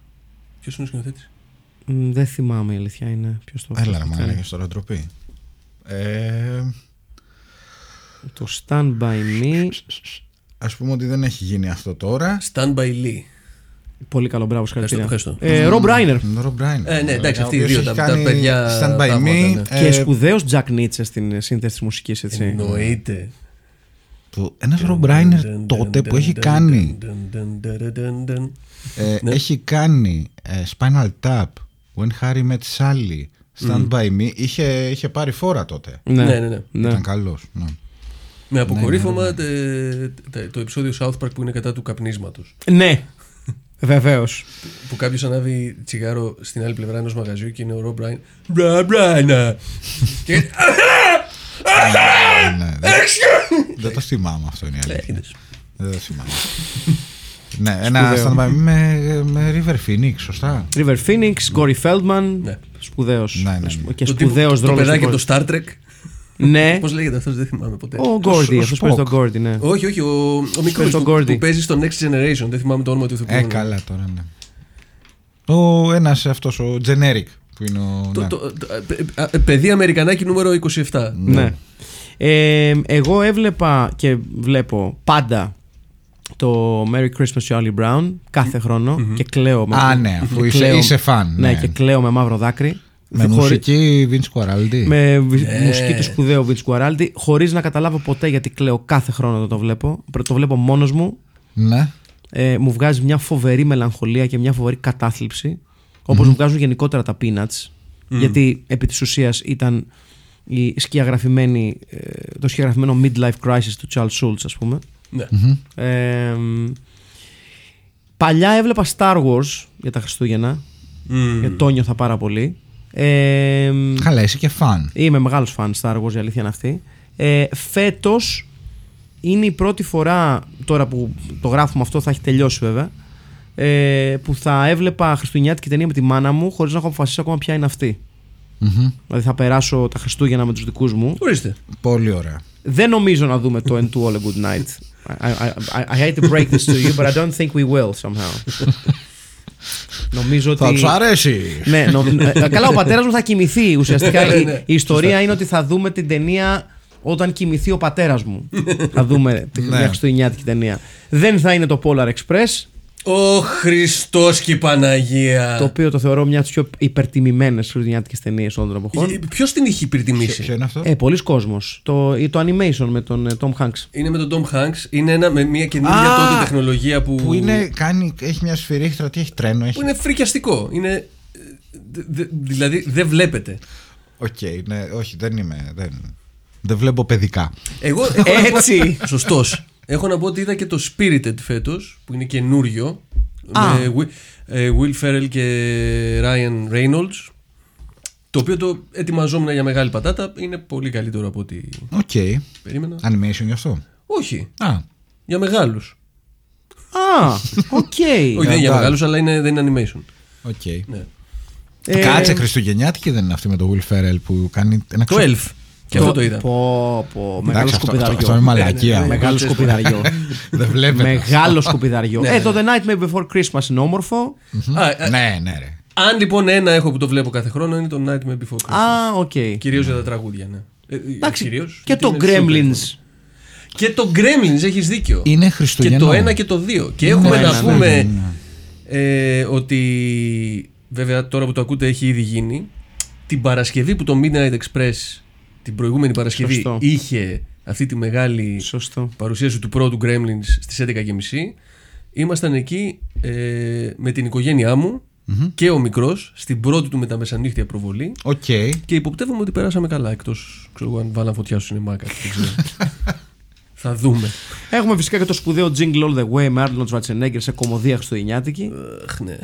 Ποιος είναι ο σκηνοθέτης; Μ, Δεν θυμάμαι η αλήθεια είναι. Ποιος το Έλα, ρε, το μα κάνει. έλεγες τώρα ντροπή. Ε, Το Stand By Me. ας πούμε ότι δεν έχει γίνει αυτό τώρα. Stand by Lee. Πολύ καλό, μπράβο, συγχαρητήρια. ευχαριστώ. Ε, Rob Reiner. Ρο Μπράιν. Ε, ναι, εντάξει, αυτοί οι Ο οποίος δύο, έχει τα- τα κάνει παιδιά Stand by θαύματα, me. ναι. Και ε, σπουδαίος Jack Nietzsche στην σύνθεση της μουσικής, έτσι. Εννοείται. που- Ένας Ρο Μπράινερ τότε που έχει κάνει ε, Ναι. έχει κάνει ε, Spinal Tap When Harry Met Sally Stand By Me είχε, είχε πάρει φόρα τότε Ναι, ναι, ναι. ναι. ήταν καλός ναι. Με αποκορύφωμα τε- τε- το επεισόδιο South Park που είναι κατά του καπνίσματος Ναι, βεβαίως. Που κάποιος ανάβει τσιγάρο στην άλλη πλευρά ενός μαγαζιού και είναι ο Ρομπ Ράιν. Ρομπ Ράινα! Και. Ναι, δεν, δεν το θυμάμαι αυτό είναι η αλήθεια Είδες. δεν το θυμάμαι ναι, ένα Stand By Me με, με River Phoenix σωστά; River Phoenix, Gory Feldman. Ναι. Σπουδαίος. Ναι, ναι, ναι. Και Το τύπο- σπουδαίο Το ρόλος. παιδάκι από το Star Trek. Ναι, Πώς λέγεται αυτός, δεν θυμάμαι ποτέ. ο Γκόρντι. ο Αυτός παίζει τον Spock. Γκόρντι, ναι. Όχι, όχι, ο, ο μικρός τον που, Gordy. που παίζει στο Next Generation. Δεν θυμάμαι το όνομα του ηθοποιού. ε καλά τώρα ναι ο ένας αυτός ο Generic που είναι ο Το, ναι. το, το, ε, ε, ε, παιδί Αμερικανάκι νούμερο 27. Ναι. Ε, εγώ έβλεπα και βλέπω πάντα το Merry Christmas Charlie Brown κάθε χρόνο και κλαίω με, Α, ναι, αφού και είσαι- είσαι φαν, Ναι, ναι. και κλαίω με μαύρο δάκρυ. με Χωρί- μουσική Vince Guaraldi με βι- Ναι. μουσική του σπουδαίου Vince Guaraldi χωρίς να καταλάβω ποτέ γιατί κλαίω κάθε χρόνο όταν το βλέπω. Προ- Το βλέπω μόνος μου. ναι Ε, μου βγάζει μια φοβερή μελαγχολία και μια φοβερή κατάθλιψη. Όπως μου βγάζουν γενικότερα τα Peanuts. Γιατί επί της ουσίας ήταν η σκιαγραφημένη, ε, το σκιαγραφημένο midlife crisis του Charles Schultz ας πούμε. Ναι. Ε, παλιά έβλεπα Star Wars για τα Χριστούγεννα. Μμμ. Και το νιώθα πάρα πολύ. Ε, Καλά, είσαι και φαν. Είμαι μεγάλος φαν Star Wars, η αλήθεια είναι αυτή. Ε, φέτος είναι η πρώτη φορά, τώρα που το γράφουμε αυτό θα έχει τελειώσει βέβαια, ε, που θα έβλεπα χριστουγεννιάτικη ταινία με τη μάνα μου χωρίς να έχω αποφασίσει ακόμα ποια είναι αυτή. Μμμ. Δηλαδή θα περάσω τα Χριστούγεννα με τους δικούς μου. Ορίστε. Πολύ ωραία. Δεν νομίζω να δούμε το And to All a Good Night. I, I, I, I hate to break this to you, but I don't think we will somehow. νομίζω ότι... Θα τους αρέσει. Ναι, νο- ε, καλά, ο πατέρας μου θα κοιμηθεί. Ουσιαστικά Ναι, η, ναι, η ιστορία είναι ότι θα δούμε την ταινία όταν κοιμηθεί ο πατέρας μου. θα δούμε τη Ναι. μια χριστουγεννιάτικη ταινία. Δεν θα είναι το Polar Express. Ο Χριστός και η Παναγία. Το οποίο το θεωρώ μια από τις πιο υπερτιμημένες χριστουγεννιάτικες ταινίες όλων των εποχών. Ποιος την έχει υπερτιμήσει; Ποιο είναι αυτό; Ε, πολλοί κόσμοι. Το, ή το animation με τον ε, Tom Hanks. Είναι με τον Tom Hanks. Είναι ένα, με μια καινούργια Α, τότε τεχνολογία που. Που είναι, κάνει, έχει μια σφυρί, έχει τροτή, έχει τρένο. Έχει... που είναι φρικιαστικό. Είναι. ε, δε- δε- δηλαδή δεν βλέπετε. Οκ, ναι, όχι, δεν είμαι. Δεν, δεν βλέπω παιδικά. Εγώ έχω να πω- Έτσι. Σωστός. Έχω να πω ότι είδα και το Spirited φέτος που είναι καινούριο. Α. Με Wi- ε, Will Ferrell και Ryan Reynolds. Το οποίο το ετοιμαζόμουν για μεγάλη πατάτα. Είναι πολύ καλύτερο από ό,τι Οκ. περίμενα. Animation γι' αυτό; Όχι. Α, Για μεγάλους. Α, οκ. Όχι, δεν είναι για εντάξει. μεγάλους, αλλά είναι, δεν είναι animation. οκ. Ναι. Ε, Κάτσε Χριστουγεννιάτικη δεν είναι αυτή με το Will Ferrell που κάνει ένα Το ξο- Elf. Και αυτό το είδα. Πω, πω, μεγάλο Εντάξει, αυτό, αυτό, σκουπιδαριό. αυτό είναι μαλακία. ναι, ναι. Μεγάλο σκουπιδαριό. Δεν βλέπετε. Μεγάλο σκουπιδαριό. Ναι, Ε, ναι. το The Nightmare Before Christmas είναι όμορφο. Α, α, Ναι, ναι, ρε. αν λοιπόν ένα έχω που το βλέπω κάθε χρόνο είναι το Nightmare Before Christmas. Α, οκ. Κυρίως για τα τραγούδια, ναι. Ε, Εντάξει, κυρίως, και γιατί το είναι super Gremlins. iconic. Και το Gremlins, έχεις δίκιο. Είναι και Χριστουγεννό. το ένα και το δύο. Και έχουμε Ναι, να ναι, πούμε ναι, ε, ότι βέβαια τώρα που το ακούτε έχει ήδη γίνει. Την Παρασκευή που το Midnight Express την προηγούμενη Παρασκευή Σωστό. είχε αυτή τη μεγάλη Σωστό. παρουσίαση του πρώτου Gremlins στις 11.30 ήμασταν εκεί ε, με την οικογένειά μου και ο μικρός στην πρώτη του μεταμεσανύχτια προβολή Οκ. και υποπτεύομαι ότι περάσαμε καλά εκτός ξέρω εγώ αν βάλαν φωτιά στο σινεμά κάτι δεν ξέρω. θα δούμε Έχουμε φυσικά και το σπουδαίο Jingle All the Way με Arnold Schwarzenegger σε κομμωδία χριστουγεννιάτικη. Αχ, ναι.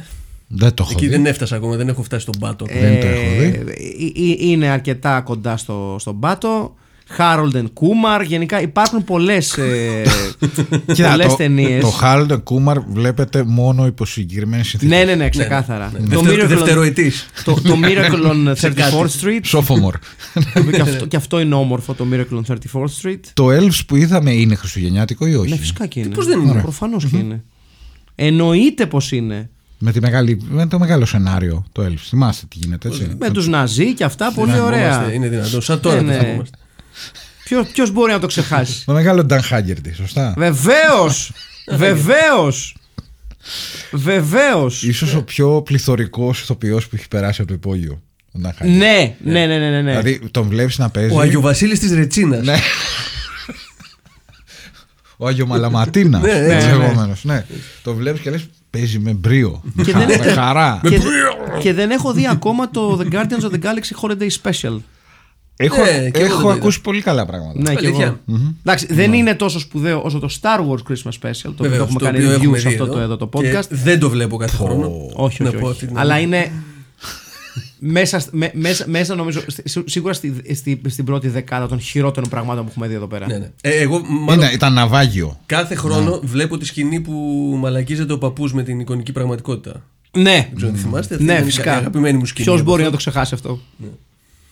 Δεν το έχω εκεί δει. δεν έφτασα ακόμα δεν έχω φτάσει στον πάτο Δεν το έχω δει. Ε, ε, ε, είναι αρκετά κοντά στο, στον πάτο. Harold and Kumar. Γενικά υπάρχουν πολλές ε, Κοίτα, πολλές το, ταινίες. το Harold Kumar βλέπετε μόνο υπό συγκεκριμένε συνθήκε. Ναι, ναι, ναι, ξεκάθαρα. Ναι, Το, δευτερο- Miracle on, δευτεροετής. το, το Miracle on Σε κάτι. 34th Street. Sophomore. και, αυτό, και αυτό είναι όμορφο, το Miracle on 34th Street. το Elves που είδαμε είναι Χριστουγεννιάτικο ή όχι; Ναι, φυσικά και είναι. πώς δεν είναι; Προφανώς και είναι. Εννοείται πως είναι. Με, τη μεγάλη, με το μεγάλο σενάριο το Elves. Θυμάστε τι γίνεται έτσι. Με τους Ναζί και αυτά, πολύ Θυμόμαστε, ωραία. είναι δυνατόν σαν τώρα Ναι, το ναι. θυμόμαστε. Ποιος μπορεί να το ξεχάσει; Το μεγάλο Dan Haggerty, σωστά. Βεβαίως! Βεβαίως! Βεβαίως! Ίσως ο πιο πληθωρικός ηθοποιός που έχει περάσει από το υπόγειο. Ο Dan Haggerty. Ναι, ναι, ναι, ναι, ναι. Δηλαδή τον βλέπεις να παίζει. ο Αγιοβασίλης της Ρετσίνας Ναι. Ο Άγιο Μαλαματίνα. Ναι, ναι, ναι, ναι, ναι. Το βλέπεις και λες παίζει με μπρίο. Και δεν- Με χαρά. Και, και δεν έχω δει ακόμα το The Guardians of the Galaxy Holiday Special. Έχω, Ναι, και εγώ έχω δεν το ακούσει πολύ καλά πράγματα. Ναι, και Αλήθεια. εγώ. Εντάξει, δεν είναι τόσο σπουδαίο όσο το Star Wars Christmas Special, το οποίο Βεβαίως, έχουμε το κάνει οποίο review έχουμε σε δει αυτό το, εδώ το podcast. Και δεν το βλέπω κάθε χρόνο. Όχι, Να όχι, πω όχι. αυτή την Αλλά αλήθεια. είναι μέσα, σ- με- μέσα, μέσα νομίζω, στη- σίγουρα στη, στη- στην πρώτη δεκάδα των χειρότερων πραγμάτων που έχουμε δει εδώ πέρα. Ναι, ναι. Ε, εγώ μάλλον Είναι, ήταν ναυάγιο. κάθε χρόνο Ναι. βλέπω τη σκηνή που μαλακίζεται ο παππούς με την εικονική πραγματικότητα. Ναι, Δεν ξέρω αν τη θυμάστε. αυτή ναι είναι η φυσικά. αγαπημένη μου σκηνή. Ποιος από μπορεί να αυτό. το ξεχάσει αυτό;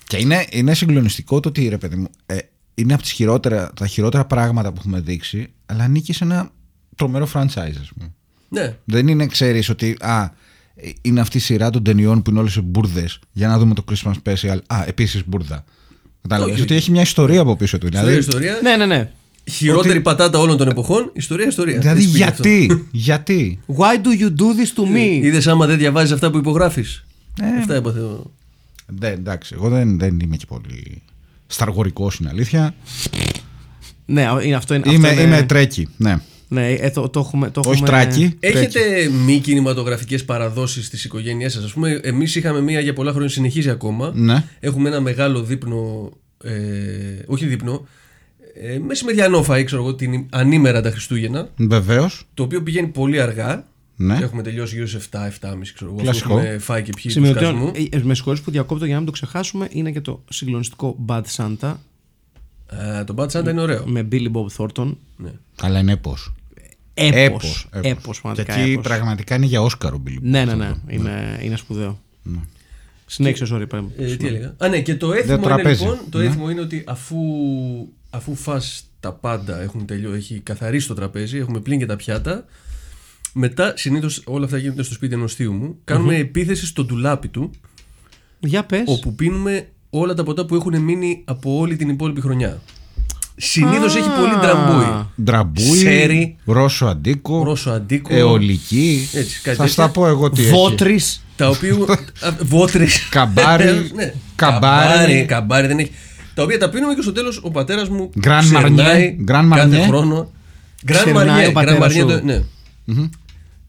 Και είναι, είναι συγκλονιστικό το ότι ρε παιδί μου, ε, είναι από τις χειρότερα, τα χειρότερα πράγματα που έχουμε δείξει, αλλά ανήκει σε ένα τρομερό franchise, ας πούμε. Ναι. Δεν είναι, ξέρεις ότι α, ε, είναι αυτή η σειρά των ταινιών που είναι όλες μπουρδες για να δούμε το Christmas Special. Α, επίσης μπουρδα. Κατάλαβες Όχι, ότι όχι. έχει μια ιστορία από πίσω του. Ιστορία, Δηλαδή, ιστορία. Ναι, ναι, ναι. Χειρότερη πατάτα όλων των εποχών. Ιστορία, ιστορία. δηλαδή Έτσι πήγε αυτό. γιατί, γιατί. Why do you do this to me? Είδες άμα δεν διαβάζεις αυτά που υπογράφεις; Ε, Αυτά έπαθε. ο- Δεν, εντάξει, εγώ δεν, δεν είμαι και πολύ σταργορικός είναι αλήθεια. Ναι, είναι αυτό. Είναι, Είμαι, αυτό είναι- είμαι τρέκι, ναι. Ναι, ε, το, το έχουμε. Το Όχι έχουμε... τράκι. Έχετε μη κινηματογραφικές παραδόσεις στι οικογένειέ σας; Α πούμε, εμείς είχαμε μία για πολλά χρόνια, συνεχίζει ακόμα. Ναι. Έχουμε ένα μεγάλο δείπνο. Ε, όχι δείπνο. Ε, μεσημεριανό φαΐ, ξέρω εγώ, την ανήμερα τα Χριστούγεννα. Βεβαίως. Το οποίο πηγαίνει πολύ αργά. Ναι. Έχουμε τελειώσει γύρω σε 7-7.30 ξέρω εγώ. Κλασικό. αφού Έχουμε φάει και πιει του Σημειωτέων, σκασμού. ε, ε, με συγχωρείς που διακόπτω για να μην το ξεχάσουμε, είναι και το συγκλονιστικό Bad Santa Ε, το Bad Santa είναι ωραίο. με Billy Bob Thornton. Ναι. Αλλά είναι έπος. Έπος. Έπος, Και πραγματικά εκεί έπος. πραγματικά είναι για Όσκαρο Μπιλ. Ναι, ναι, ναι. Είναι, είναι σπουδαίο. Συνέχισε, sorry. πάμε. Ε, τι έλεγα; Α, ναι, και το έθιμο είναι τραπέζι. λοιπόν. Το Ναι. έθιμο είναι ότι αφού, αφού φας τα πάντα έχουν τελειώ, έχει καθαρίσει το τραπέζι, έχουμε πλύνει και τα πιάτα. Μετά, συνήθως όλα αυτά γίνονται στο σπίτι ενός θείου μου. Κάνουμε επίθεση στο ντουλάπι του, Για πες. όπου πίνουμε όλα τα ποτά που έχουν μείνει από όλη την υπόλοιπη χρονιά. Συνήθως έχει Α. πολύ Drambuie. Drambuie, Σέρι. Rosso Antico, Rosso Antico. αιωλική. Έτσι, κάτι Θα τέτοια. στα πω εγώ τι έχει. Βότρυς. Τα οποία. Βότρυς. Καμπάρι, ναι. καμπάρι. καμπάρι. Καμπάρι δεν έχει. Τα οποία τα πίνουμε και στο τέλος ο πατέρας μου. Grand ξερνάει Marnier. Grand Κάθε Marnier. χρόνο. Grand Ξερνάει ο Marnier. πατέρας Grand Marnier σου. το- Ναι.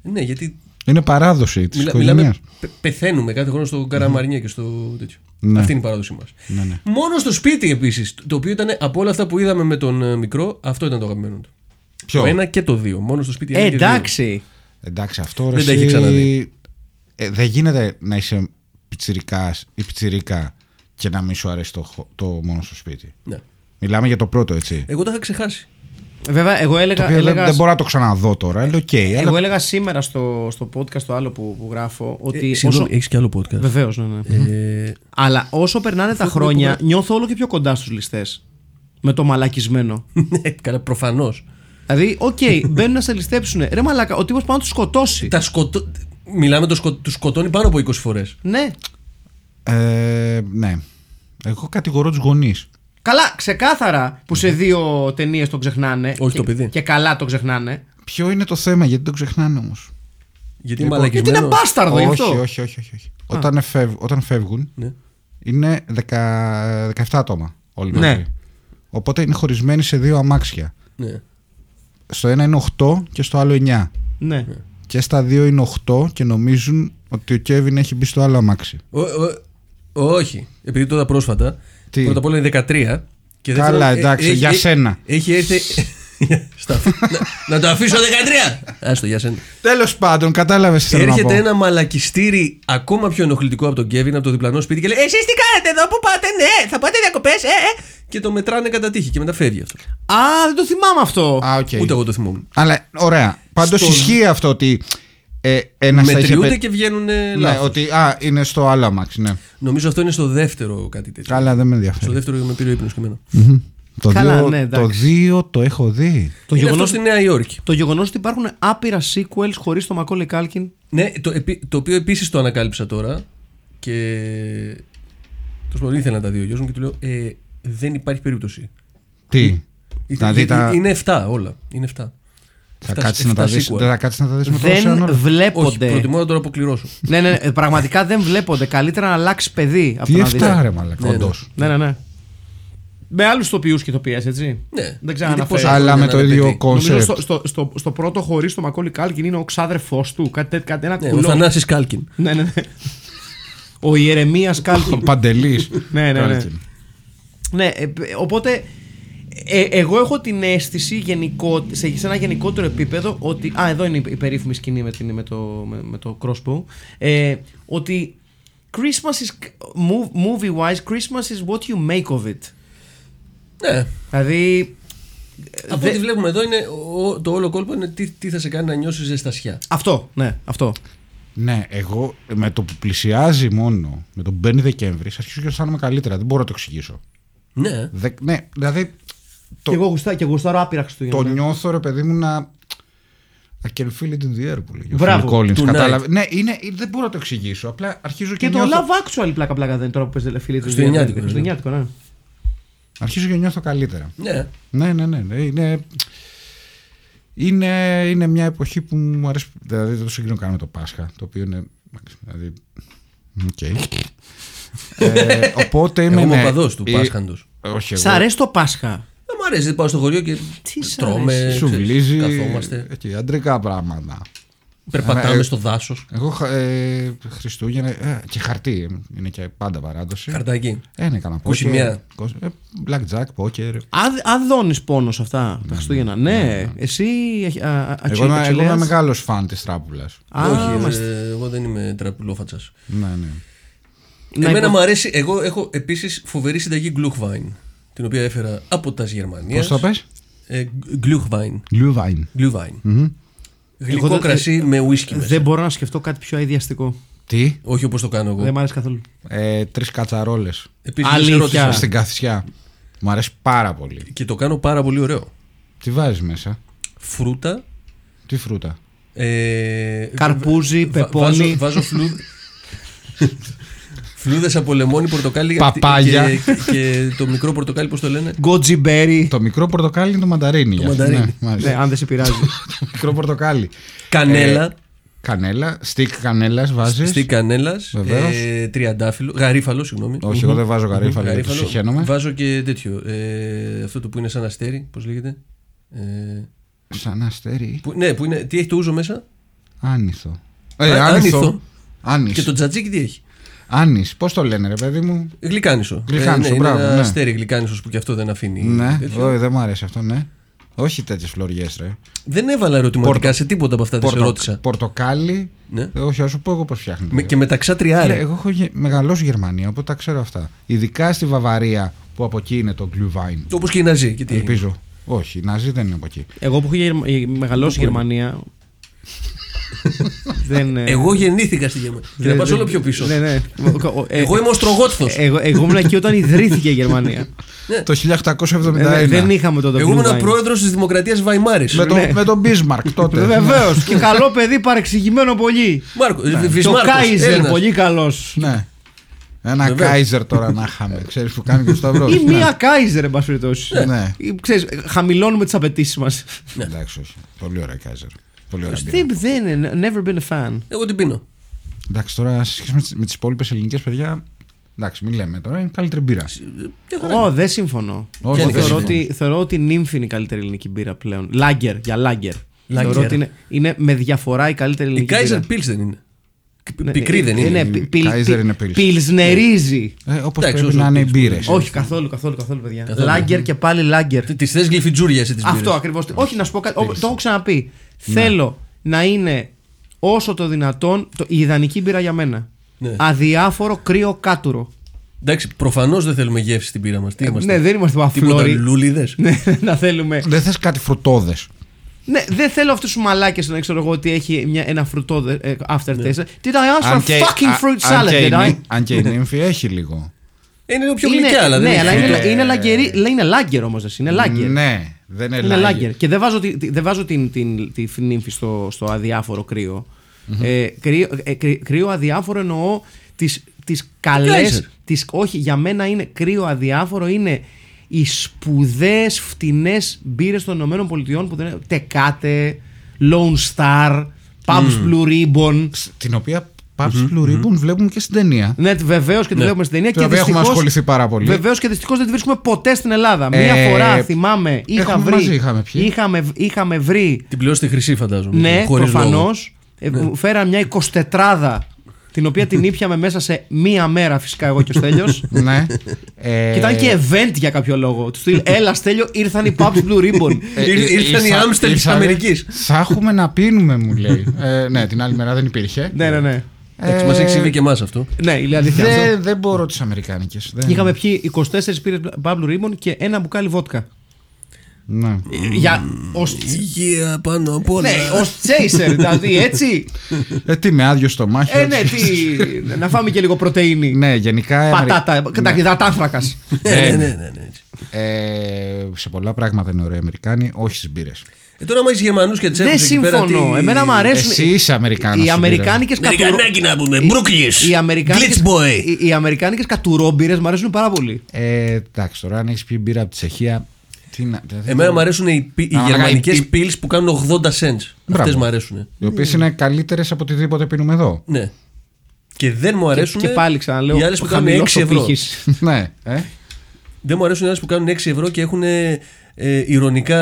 Ναι, γιατί Είναι παράδοση της μιλά- οικογένειας. μιλάμε. πε- Πεθαίνουμε κάθε χρόνο στο Καραμαρινιέ και στο τέτοιο. Ναι. Αυτή είναι η παράδοσή μας. Ναι, ναι. Μόνο στο σπίτι επίσης. Το οποίο ήταν από όλα αυτά που είδαμε με τον ε, μικρό, αυτό ήταν το αγαπημένο του. Ποιο; Το ένα και το δύο. Μόνο στο σπίτι. Ε, ένα και δύο. εντάξει. Εντάξει, αυτό ρε, Δεν τα εσύ, έχει ξαναδεί. Ε, δεν γίνεται να είσαι πιτσιρικάς ή πιτσιρίκα και να μην σου αρέσει το, χω- το μόνο στο σπίτι. Ναι. Μιλάμε για το πρώτο, έτσι. Εγώ τα είχα ξεχάσει. Βέβαια, εγώ το έλεγα. οποίο δεν, έλεγα δεν μπορώ να το ξαναδώ τώρα. Λέω, οκ, Εγώ αλλά έλεγα σήμερα στο, στο podcast το άλλο που, που γράφω ότι. Ε, Συγγνώμη, όσο... έχεις κι άλλο podcast. Βεβαίως, ναι, ναι. Ε, Αλλά όσο περνάνε τα έχουμε χρόνια, κουβέ- νιώθω όλο και πιο κοντά στους ληστές. Με το μαλακισμένο. ναι, καλά, προφανώς. δηλαδή, οκ, μπαίνουν να σε ληστέψουν. Ρε μαλάκα, ο τύπος πάνω να του σκοτώσει. Τα σκοτώ... Μιλάμε, το σκο... του σκοτώνει πάνω από 20 φορές. Ναι. ε, ναι. Εγώ κατηγορώ τους γονείς. Καλά, ξεκάθαρα που σε δύο ταινίες τον ξεχνάνε. Όχι και, το παιδί. Και καλά τον ξεχνάνε. Ποιο είναι το θέμα, γιατί το ξεχνάνε όμως; Γιατί Λοιπόν, είναι Γιατί μαλακισμένο. είναι μπάσταρδο γι' όχι, αυτό. όχι, όχι, όχι, όχι. Όταν, φεύ, όταν φεύγουν Ναι. είναι 10, 17 άτομα όλοι Ναι. μαζί. Οπότε είναι χωρισμένοι σε δύο αμάξια. Ναι. Στο ένα είναι 8 και στο άλλο 9. Ναι. Και στα δύο είναι 8 και νομίζουν ότι ο Κέβιν έχει μπει στο άλλο αμάξι. Ο, ο- όχι. Επειδή το είδα πρόσφατα. Τι; Πρώτα απ' όλα είναι 13. Και Καλά, δεύτερον, ε, εντάξει, έχει- για έχει- σένα. Έχει έρθει. Στα- να, να το αφήσω 13! Άστο, για σένα. Τέλος πάντων, κατάλαβες τι θέλω να πω. Έρχεται ένα μαλακιστήρι ακόμα πιο ενοχλητικό από τον Κέβιν από το διπλανό σπίτι και λέει Εσείς τι κάνετε εδώ, πού πάτε, ναι, θα πάτε διακοπές, ε, ε. Και το μετράνε κατά τύχη και μετά φεύγει αυτός. Α, δεν το θυμάμαι αυτό. Α, οκ. Ούτε εγώ το θυμόμουν. Αλλά ωραία. Πάντως Στο- ισχύει αυτό ότι ε, ένας θα είχε Μετριούνται πε- και βγαίνουν Ναι, λάθος. ότι α, είναι στο άλλο αμάξι, ναι. Νομίζω αυτό είναι στο δεύτερο κάτι τέτοιο. Καλά, δεν με Στο ενδιαφέρει. δεύτερο με πήρε ο ύπνος και εμένα. Το Καλά, δύο- ναι, το εντάξει. 2 το έχω δει. Το Είναι γεγονό αυτό στη Νέα Υόρκη. το γεγονός ότι υπάρχουν άπειρα sequels χωρίς το Macaulay Culkin. Ναι, το, επί- το οποίο επίσης το ανακάλυψα τώρα και. Τέλο πάντων, ήθελα να τα δει ο γιο μου και του λέω ε, Δεν υπάρχει περίπτωση. Τι; Να δει Ε, τα- Είναι 7 όλα. Είναι 7. Θα Εφτά- κάτσεις να τα εφτά δεις, sequel. δεν θα κάτσεις να τα δεις με το Δεν Ocean All. Όχι, βλέπονται. προτιμώ να τον αποκληρώσω. ναι, ναι, ναι, πραγματικά δεν βλέπονται. Καλύτερα να αλλάξει παιδί από Τι το να δεις. εφτά ρε μαλακά, Ναι, ναι. όντως. Ναι, ναι, ναι. Με άλλους ηθοποιούς και τέτοια, έτσι. Ναι. Δεν ξέρω Γιατί αν πόσα αναφέρει. Αλλά χρόνια με το να είναι ίδιο παιδί. Νομίζω concept. στο, στο, στο, στο πρώτο χωρί το Macaulay Culkin είναι ο ξάδερφό του. Κάτι, τέτοιο, κάτι ένα Ναι, ο κουλό. Θανάσης Κάλκιν. Ναι, ναι, ναι. Ο Ιερεμίας Ο Κάλκιν. Παντελής. Ναι, ναι, ναι. Κάλκιν. ναι, ε, ε, οπότε ε, εγώ έχω την αίσθηση γενικό, σε, σε ένα γενικότερο επίπεδο ότι. Α, εδώ είναι η, η περίφημη σκηνή με, την, με, το, με, με το crossbow. Ε, ότι Christmas is. mov- Movie wise, Christmas is what you make of it. Ναι. Δηλαδή. Από δε- ό,τι βλέπουμε εδώ, είναι, ο- το όλο κόλπο είναι τι, τι θα σε κάνει να νιώσεις ζεστασιά. Αυτό, ναι, αυτό. Ναι, εγώ με το που πλησιάζει μόνο, με τον μπαίνει Δεκέμβρη, αρχίζω και αισθάνομαι καλύτερα. Δεν μπορώ να το εξηγήσω. Ναι. Δε, ναι, δηλαδή το, Και εγώ γουστά, και γουστάρω άπειρα το Χριστούγεννα. νιώθω ρε παιδί μου να. I can feel it in the air που λέγει. ο Μπράβο, Phil Collins, tonight. κατάλαβε. Ναι, είναι, δεν μπορώ να το εξηγήσω. Απλά αρχίζω και, Και το νιώθω, Love Actual πλάκα πλάκα δεν είναι τώρα που παίζει φίλοι του. Χριστουγεννιάτικο, ναι. Χριστουγεννιάτικο, ναι. αρχίζω και νιώθω καλύτερα. Ναι. Ναι, ναι, ναι. ναι. Είναι, είναι, είναι μια εποχή που μου αρέσει. Δηλαδή δεν το συγκρίνω καν με το Πάσχα. Το οποίο είναι. Δηλαδή. οκ. ε, οπότε είμαι. Εγώ είμαι ναι, οπαδός του ε, Πάσχαντος. Όχι, εγώ. Σ' αρέσει το Πάσχα; Δεν μου αρέσει, δεν πάω στο χωριό και Τι σ' τρώμε, αρέσει; Σου ξέρεις, βλύζει. καθόμαστε, Εκεί, αντρικά πράγματα. περπατάμε Ε, στο δάσος. Εγώ χα- ε, Χριστούγεννα ε, και χαρτί ε, είναι και πάντα παράδοση. Χαρτάκι. Ε, ναι, κανένα 21. πόκερ. Ε, Blackjack, πόκερ. Αν δώνεις πόνος σε αυτά τα Χριστούγεννα. Ναι, εσύ. α- α- Εγώ είμαι, achieve εγώ είμαι εξελέας. μεγάλος φαν της τράπουλας. Α, Όχι, μάλιστα. ε, εγώ δεν είμαι τραπουλόφατσας. Ναι, ναι. Να Εμένα υπο- μου αρέσει, εγώ έχω επίσης φοβερή συνταγή Gluchwein, την οποία έφερα από τα Γερμανίας. Πώς το πες, Ε, Gluchwein. Glühwein. Gluchwein. Γλυκό δεν- κρασί με whisky μέσα. Δεν μπορώ να σκεφτώ κάτι πιο αειδιαστικό. Τι, Όχι όπως το κάνω εγώ. Δεν μ' αρέσει καθόλου. ε, τρεις κατσαρόλες Επίσης, Αλήθεια. σε ρώτησα. στην καθισιά. Μου αρέσει πάρα πολύ. Και το κάνω πάρα πολύ ωραίο. Τι βάζεις μέσα, Φρούτα. τι φρούτα; Ε, Καρπούζι, βα- πεπόνι. Βάζω, βάζω φλούδ... Φλούδες από λεμόνι, πορτοκάλι Παπάγια. Και, και, και το μικρό πορτοκάλι, πώς το λένε; Goji berry. Το μικρό πορτοκάλι είναι το μανταρίνι. γι' αυτό, μανταρίνι. Ναι, μάλιστα. Ναι, αν δεν σε πειράζει. το μικρό πορτοκάλι. Κανέλα. Κανέλα, στικ κανέλας βάζεις. Στη κανέλας. Βεβαίως. Ε, τριαντάφυλλο. Γαρίφαλο, συγγνώμη. Όχι, εγώ δεν βάζω γαρίφαλο γιατί Γαρίφαλο. συχαίνομαι. Βάζω και τέτοιο. Ε, αυτό το που είναι σαν αστέρι, πώς λέγεται; Ε, Σαν αστέρι. που, ναι, που είναι, τι έχει το ούζο μέσα; Άνηθο. Ε, Α, άνηθο. άνηθο. Άνης. Και το τζατζίκι τι έχει; Άνης. Πώς το λένε ρε παιδί μου; Γλυκάνισο. Γλυκάνισο, ναι, μπράβο, Είναι ένα ναι. αστέρι γλυκάνισος που και αυτό δεν αφήνει. Ναι, τέτοιο. όχι, δεν μου αρέσει αυτό, ναι. Όχι τέτοιες φλωριές, ρε. Δεν έβαλα ερωτηματικά Πορτο- σε τίποτα από αυτά, δεν σε Πορτο- ρώτησα. Πορτοκάλι. Ναι. Ε, Όχι, ας σου πω εγώ πώς φτιάχνει. Με- και με τα ξάτριάρε. εγώ έχω γε- μεγαλώσει Γερμανία, οπότε τα ξέρω αυτά. Ειδικά στη Βαβαρία που από εκεί είναι το Glühwein. Όπως και οι Ναζί. Και τι έγινε. Ελπίζω. Όχι, οι Ναζί δεν είναι από εκεί. Εγώ που έχω γερ- ε, μεγαλώσει Γερμανία. δεν. ε, Εγώ γεννήθηκα στη Γερμανία. Και να δεν- πα δεν- όλο πιο πίσω. Ναι, ναι. Ε, Εγώ είμαι ο Στρογότθο. Εγώ, εγώ ήμουν εκεί όταν ιδρύθηκε η Γερμανία. Το 1871. Ε, δεν είχαμε τότε Εγώ ήμουν Glühwein. πρόεδρος της Δημοκρατίας Βαϊμάρης. με, το, Ναι. με τον Bismarck τότε. Βεβαίως. και καλό παιδί, παρεξηγημένο πολύ. Μάρκο, Και ο Βισμάρκος, Κάιζερ, Έλληνας. πολύ καλός. Ναι. Ένα Βεβαίως. Κάιζερ τώρα να είχαμε. Ξέρεις που κάνει και ο Σταυρός. Ή μία Κάιζερ, εν πάση περιπτώσει. Ναι. Ή, Ξέρεις, χαμηλώνουμε τις απαιτήσεις μας. Εντάξει, όχι. Πολύ ωραία Κάιζερ. Πολύ ωραία μπύρα. Δεν, δεν είναι. Never been a fan. Εγώ την πίνω. Εντάξει, τώρα σε σχέση με τις- με τις υπόλοιπες ελληνικές παιδιά. Εντάξει, μην λέμε τώρα, είναι καλύτερη μπύρα. Ω, δεν συμφωνώ. Όχι, Εγώ δεν θεωρώ, συμφωνώ. ότι, θεωρώ ότι η νύμφη είναι η καλύτερη ελληνική μπύρα πλέον. Λάγκερ, για λάγκερ. Λάγκερ. Θεωρώ ότι είναι, είναι με διαφορά η καλύτερη Η ελληνική Kaiser μπύρα. Pils δεν είναι. Ναι, Πικρή δεν ε, είναι. ναι, Η πι- πι- Kaiser πι- είναι Pils. Πιλσνερίζει. Ε, Όπως Εντάξει, πρέπει όσο να είναι οι πils, μπύρες. Όχι, καθόλου, καθόλου, καθόλου, παιδιά. Καθόλου. Λάγκερ και πάλι λάγκερ. Τη θες γλυφιτζούρια εσύ τις Αυτό ακριβώς. Όχι, να σου πω κάτι. Ω, Το έχω ξαναπεί. Θέλω να είναι όσο το δυνατόν το, η ιδανική μπύρα για μένα. Ναι. Αδιάφορο κρύο κάτουρο. Εντάξει, προφανώς δεν θέλουμε γεύση στην πύρα μας. Τι είμαστε; Ναι, δεν είμαστε Τίποτα παφλόροι. λούλιδε. Ναι, να θέλουμε. Δεν θες κάτι φρουτόδες. Ναι, δεν θέλω αυτούς τους μαλάκες να ξέρω εγώ ότι έχει μια, ένα φρουτό ε, aftertaste. Did I ask for fucking fruit salad, did I? Αν και η νύμφη έχει λίγο. Είναι λίγο πιο Είναι- γλυκιά, αλλά δεν ναι, έχει- αλλά είναι, Ε, είναι, λαγκερί, είναι λάγκερ όμως, είναι λάγκερ. Ναι, δεν είναι, Είναι λάγερ. λάγκερ. Και δεν βάζω, τη- δεν βάζω την, την, τη νύμφη στο, στο αδιάφορο κρύο. Ε, κρύο, ε, κρύ- κρύο αδιάφορο εννοώ τις, τις καλές... Kaiser. Τις, όχι, για μένα είναι κρύο αδιάφορο είναι οι σπουδαίες φτηνές μπύρες των ΗΠΑ που δεν είναι Τεκάτε, Lone Star, Pabst Blue Ribbon. Την οποία Pabst Blue Ribbon βλέπουμε και στην ταινία. Ναι, βεβαίως και τη βλέπουμε στην ταινία. Την Και οποία έχουμε δυστυχώς- ασχοληθεί πάρα πολύ. Βεβαίως και δυστυχώς δεν τη βρίσκουμε ποτέ στην Ελλάδα. Μία Ε, φορά θυμάμαι, είχα έχουμε βρει. μαζί είχαμε πιει. είχαμε, είχαμε βρει. Την πληρώσει τη χρυσή, φαντάζομαι. Ναι, χωρίς προφανώς. λόγο. Μου φέραν μια 24 την οποία την ήπιαμε μέσα σε μία μέρα φυσικά εγώ και ο Στέλιος ναι. Ε, Και ήταν και event για κάποιο λόγο. Του στυλ, έλα Στέλιο, ήρθαν οι Pabst Blue Ribbon. ε, Ήρ- ήρθαν οι ήρθα- Άμστερ της ήρθανε, Αμερικής. Θα έχουμε να πίνουμε, μου λέει. Ε, ναι, την άλλη μέρα δεν υπήρχε. ναι, ναι, ναι. Εντάξει, μας έχει συμβεί και εμάς αυτό. Ναι, η αλήθεια αυτό. Δεν, δεν μπορώ τις Αμερικάνικες. Είχαμε πιει 24 πύρες Pabst Blue Ribbon και ένα μπουκάλι βότκα. Ναι. Για. Ως, Υγεία πάνω απ' όλα. ναι, ως chaser, δηλαδή έτσι. Ε, τι με άδειο στο μάχη. Ε, ναι, τι. Να φάμε και λίγο πρωτενη. Ναι, γενικά. οι Αμερι- Πατάτα, κατά υδατάνθρακα. Ναι, ναι, ναι, ναι, ναι, έτσι. Ε, σε πολλά πράγματα είναι ωραίοι Αμερικάνοι, όχι στις μπύρες. Ε, τώρα, άμα έχει Γερμανού και τσέφου. Δεν συμφωνώ. Εμένα μου αρέσουν. Εσύ είσαι Αμερικάνος Οι στην Αμερικάνικες Αμερικανάκι να πούμε. Μπρούκλις. Οι Αμερικάνικες, Glitz boy. οι, οι Αμερικάνικες κατουρόμπυρες μου αρέσουν πάρα πολύ. Ε, εντάξει, τώρα αν έχεις πει μπύρα από τη Τσεχία. Τι να, δηλαδή, Εμένα μου αρέσουν οι, πι- οι Α, γερμανικές η- η- πιλς που κάνουν 80 cents. Μπράβο. Αυτές μου αρέσουν. Οι οποίες είναι καλύτερες από οτιδήποτε πίνουμε εδώ. Ναι. Και δεν μου αρέσουν. και πάλι ξαναλέω, Οι άλλες που ο κάνουν χαμηλός 6 ο ευρώ. πύχης. ναι, ε. Δεν μου αρέσουν οι άλλες που κάνουν 6 ευρώ και έχουν ε, ε, ηρωνικά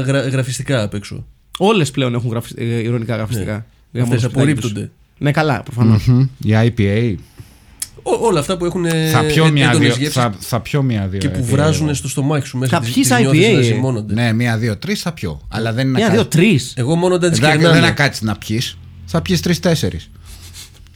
γρα- γραφιστικά απ' έξω. Όλες πλέον έχουν γραφ, ε, ηρωνικά γραφιστικά. Για Αυτές μόνος σπιτάκι τους. απορρίπτονται. Ναι, καλά, προφανώς. Μμμ. Η IPA. Ό- όλα αυτά που έχουν ε, θα πιω ε, μία έντονες δύο. γεύσεις Θα, θα πιω μία δύο. και που IPA βράζουν εγώ. στο στομάχι σου μέσα. Θα τις- πιείς τις νιώθεις IPA, να ε. ζυμώνονται. Ναι, μία, δύο, τρεις θα πιω. Αλλά δεν είναι Μια, να δύο, κάτσεις- τρεις. Εγώ μόνο όταν τις Εντάξει, δεν κερνάμε. θα κάτσει να πιεις. Θα πιεις τρει-τέσσερι.